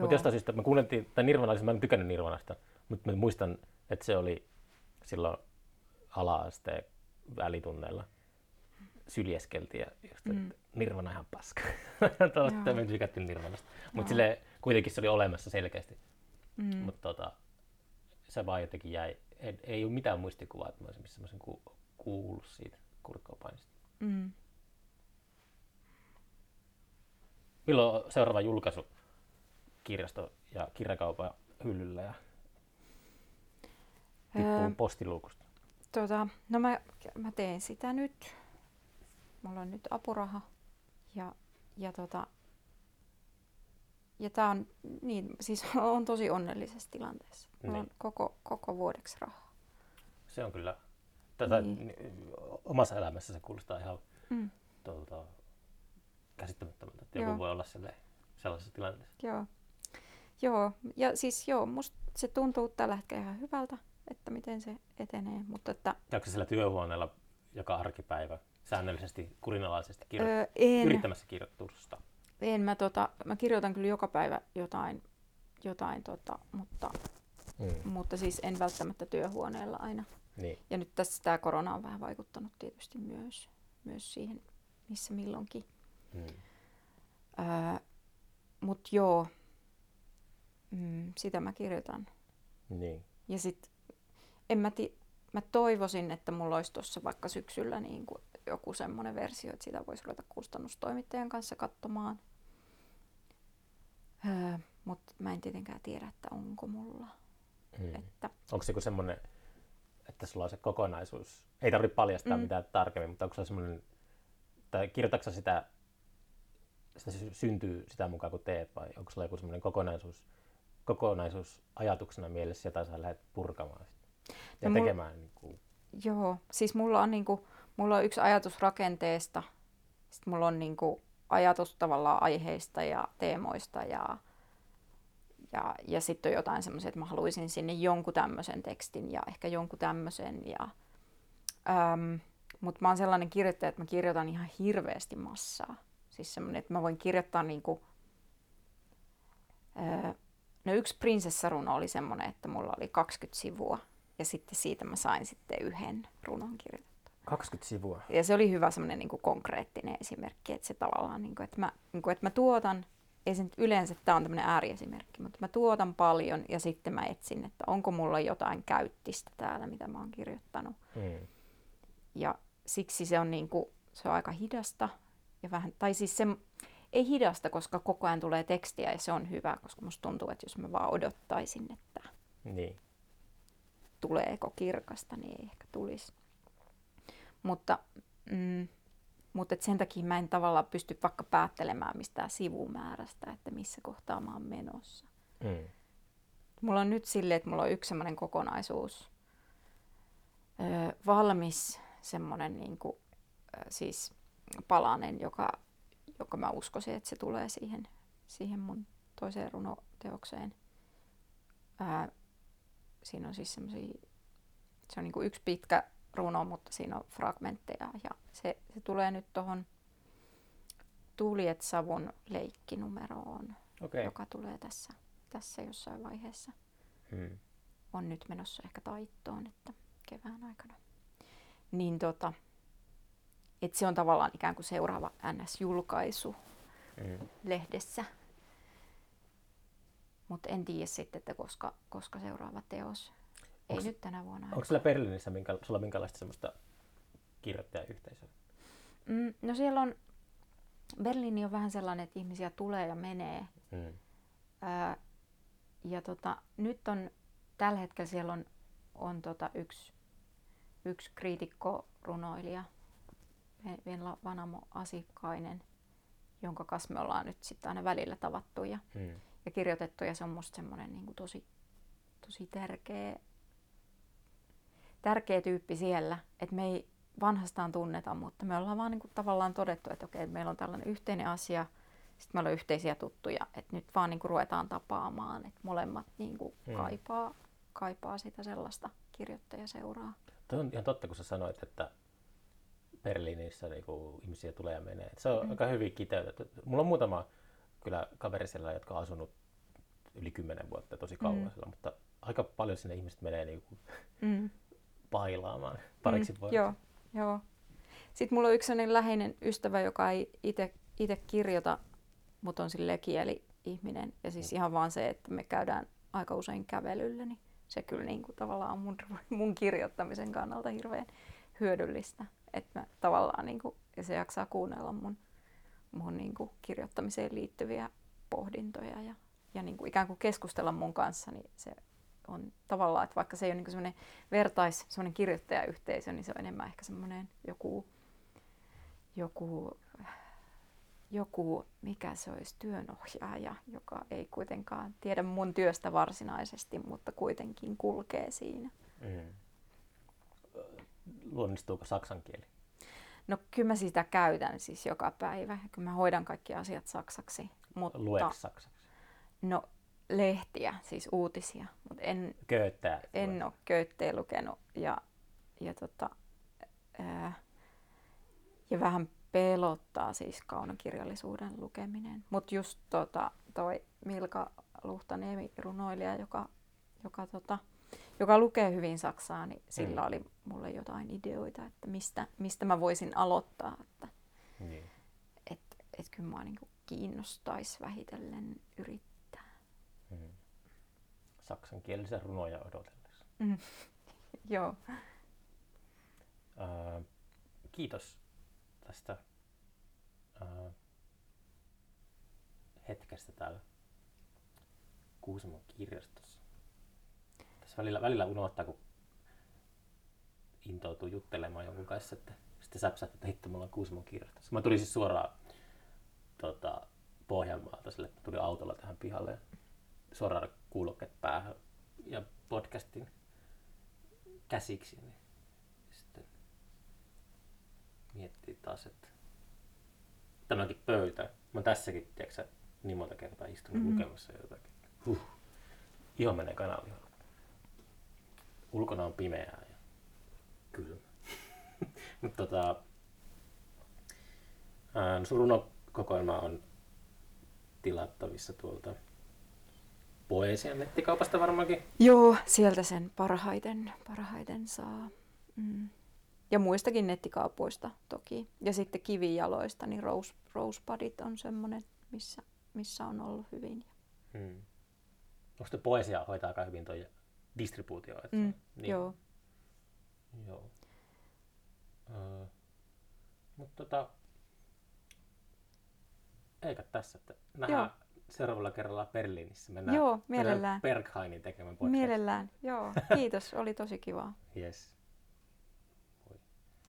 mutta jostain syystä, mä kuunneltiin, tai Nirvana, mä en tykännyt Nirvanasta, mutta mä muistan, että se oli silloin ala-asteen välitunneilla syljeskeltiin ja just, mm. Nirvana ihan paska. *laughs* Tuosta me tykättiin Nirvanasta. Mutta sille kuitenkin se oli olemassa selkeästi. Mm. Mutta tota, se vaan jotenkin jäi. Ei, ei ole mitään muistikuvaa, että mä olisin semmoisen ku, kuullut siitä Kurt Cobainista. Mm. Milloin seuraava julkaisu? kirjasto- ja kirjakaupan hyllyllä ja tippuu öö, postiluukusta? Tota, no mä, mä teen sitä nyt. Mulla on nyt apuraha ja, ja, tota, ja tää on, niin, siis *laughs* on tosi onnellisessa tilanteessa. Mulla niin. on koko, koko vuodeksi rahaa. Se on kyllä, tätä niin. omassa elämässä se kuulostaa ihan mm. tuota, käsittämättömältä, että joku voi olla sellaisessa tilanteessa. Joo. Joo, ja siis joo, musta se tuntuu tällä hetkellä ihan hyvältä, että miten se etenee. Mutta että... Käykö siellä työhuoneella joka arkipäivä säännöllisesti, kurinalaisesti kirjo- öö, en. yrittämässä kirjoitusta? En, mä, tota, mä kirjoitan kyllä joka päivä jotain, jotain tota, mutta, mm. mutta siis en välttämättä työhuoneella aina. Niin. Ja nyt tässä tämä korona on vähän vaikuttanut tietysti myös, myös siihen, missä milloinkin. Mm. Öö, mutta joo, Mm, sitä mä kirjoitan. Niin. Ja sit, en mä, ti- mä toivoisin, että mulla olisi tuossa vaikka syksyllä niin kuin joku semmoinen versio, että sitä voisi ruveta kustannustoimittajan kanssa katsomaan. Öö, Mutta mä en tietenkään tiedä, että onko mulla. Hmm. Että, Onko se joku semmoinen, että sulla on se kokonaisuus, ei tarvitse paljastaa Mm. mitään tarkemmin, mutta onko se semmoinen, tai kirjoitatko sitä, sitä sy- syntyy sitä mukaan kun teet, vai onko sulla joku semmoinen kokonaisuus, kokonaisuus ajatuksena mielessä, jota sä lähdet purkamaan sitten ja No mul- tekemään? Niin kuin, joo, siis mulla on, niinku, mulla on yksi ajatus rakenteesta, sitten mulla on niinku, ajatus tavallaan aiheista ja teemoista ja, ja, ja sitten on jotain semmoisia, että mä haluaisin sinne jonkun tämmöisen tekstin ja ehkä jonkun tämmöisen. Ja, mutta mä oon sellainen kirjoittaja, että mä kirjoitan ihan hirveästi massaa. Siis semmoinen, että mä voin kirjoittaa niinku, ää, no yksi prinsessaruno oli semmoinen, että mulla oli 20 sivua ja sitten siitä mä sain sitten yhden runon kirjoitettua. 20 sivua. Ja se oli hyvä semmoinen niin konkreettinen esimerkki, että se tavallaan, niin kuin, että, mä, niin kuin, että mä tuotan, ei se nyt yleensä tämä on tämmöinen ääriesimerkki, mutta mä tuotan paljon ja sitten mä etsin, että onko mulla jotain käyttistä täällä, mitä mä oon kirjoittanut. Mm. Ja siksi se on, niin kuin, se on aika hidasta ja vähän, tai siis se ei hidasta, koska koko ajan tulee tekstiä ja se on hyvä, koska musta tuntuu, että jos mä vaan odottaisin, että Niin. tuleeko kirkasta, niin ei ehkä tulisi. Mutta, mm, mutta et sen takia mä en tavallaan pysty vaikka päättelemään mistään sivumäärästä, että missä kohtaa mä oon menossa. Mm. Mulla on nyt silleen, että mulla on yksi semmoinen kokonaisuus ö, valmis, semmoinen niin kuin, ö, siis palanen, joka, joka mä uskoisin, että se tulee siihen, siihen mun toiseen runoteokseen. Ää, siinä on siis semmoisia, se on niin kuin yksi pitkä runo, mutta siinä on fragmentteja ja se, se tulee nyt tuohon Tuliet savun leikkinumeroon, Okei. joka tulee tässä, tässä jossain vaiheessa. Mm. On nyt menossa ehkä taittoon, että kevään aikana. Niin tota, että se on tavallaan ikään kuin seuraava NS-julkaisu Mm. lehdessä. Mutta en tiedä sitten, että koska, koska seuraava teos. Ei Onks- nyt tänä vuonna. Onko siellä Berliinissä minkä, sulla minkälaista semmoista kirjoittajayhteisöä? Mm, no siellä on, Berliini on vähän sellainen, että ihmisiä tulee ja menee. Mm. Ää, ja tota, nyt on, tällä hetkellä siellä on, on tota yksi, yksi kriitikko, runoilija, Ven- Venla Vanamo Asikainen, jonka kanssa me ollaan nyt sitten aina välillä tavattu ja, Mm. ja kirjoitettu. Ja se on musta semmoinen niin tosi, tosi tärkeä, tärkeä tyyppi siellä, että me ei vanhastaan tunneta, mutta me ollaan vaan niin kuin tavallaan todettu, että okei, meillä on tällainen yhteinen asia, sitten meillä on yhteisiä tuttuja, että nyt vaan niin kuin ruvetaan tapaamaan, että molemmat niin kuin Mm. kaipaa, kaipaa sitä sellaista kirjoittajaseuraa. Tuo on ihan totta, kun sä sanoit, että Berliinissä niinku ihmisiä tulee ja menee. Se on Mm. aika hyvin kiteytetty. Mulla on muutama kyllä kaveri siellä, jotka on asunut yli kymmenen vuotta tosi kauan Mm. siellä, mutta aika paljon sinne ihmiset menee niinku Mm. Pailaamaan pariksi Mm, vuodeksi. Joo, joo. Sitten mulla on yksi sellainen läheinen ystävä, joka ei itse kirjoita, mutta on silleen kieli-ihminen. Ja siis ihan vaan se, että me käydään aika usein kävelyllä, niin se kyllä niin kuin tavallaan on mun, *laughs* mun kirjoittamisen kannalta hirveän hyödyllistä. Että mä tavallaan niin kuin, ja se jaksaa kuunnella mun, mun niin kuin kirjoittamiseen liittyviä pohdintoja ja, ja niin kuin ikään kuin keskustella mun kanssa, niin se on tavallaan, että vaikka se ei ole niin semmoinen vertais, semmoinen kirjoittajayhteisö, niin se on enemmän ehkä semmoinen joku, joku, joku, mikä se olisi, työnohjaaja, joka ei kuitenkaan tiedä mun työstä varsinaisesti, mutta kuitenkin kulkee siinä. Mm. Luonnistuuko saksan kieli? No kyllä mä sitä käytän siis joka päivä. Kyllä mä hoidan kaikki asiat saksaksi. Mutta, Lueeko saksaksi? no lehtiä, siis uutisia, mutta en, Köyttää. en ole köytteä lukenut ja, ja, tota, ää, ja vähän pelottaa siis kaunokirjallisuuden lukeminen. Mutta just tota, toi Milka Luhtaniemi, runoilija, joka, joka, tota, joka lukee hyvin saksaa, niin sillä Mm. oli mulle jotain ideoita, että mistä, mistä mä voisin aloittaa. Että Niin. et, et kyllä mua niinku kiinnostaisi vähitellen yrittää. Mm. Saksankielisiä runoja odotellessa. *laughs* Joo. Ää, kiitos tästä ää, hetkestä täällä Kuusamon kirjastossa. Tässä välillä, välillä unohtaa, kun intoutuu juttelemaan jonkun kanssa, että sitten säpsäät, että hitto, mulla on Kuusamon kirjastossa. Mä tulin siis suoraan tota, Pohjanmaalta sille, että tuli autolla tähän pihalle ja suoraan kuulokkeet päähän ja podcastin käsiksi. Niin sitten miettii taas, että tämäkin pöytä. Mä tässäkin, tiedätkö, niin monta kertaa istunut mm-hmm. lukemassa jotakin. Huh. Iho menee kanaville. Ulkona on pimeää ja kylmä. *laughs* Mutta tota, sun runokokoelma on tilattavissa tuolta Poesian nettikaupasta varmaankin. Joo, sieltä sen parhaiten, parhaiten saa. Mm. Ja muistakin nettikaupoista toki. Ja sitten kivijaloista, niin Rose, Rosebudit on semmoinen, missä, missä on ollut hyvin. Hmm. Onko se poesia hoitaa aika hyvin tuo distribuutio? Että mm, niin. Joo. Joo. Uh, mutta tota, eikä tässä, että nähdään Joo. Seuraavalla kerralla Berliinissä. Mennään, Joo, mielellään. Berghainin tekemään podcast. Mielellään, joo. Kiitos, oli tosi kiva. yes.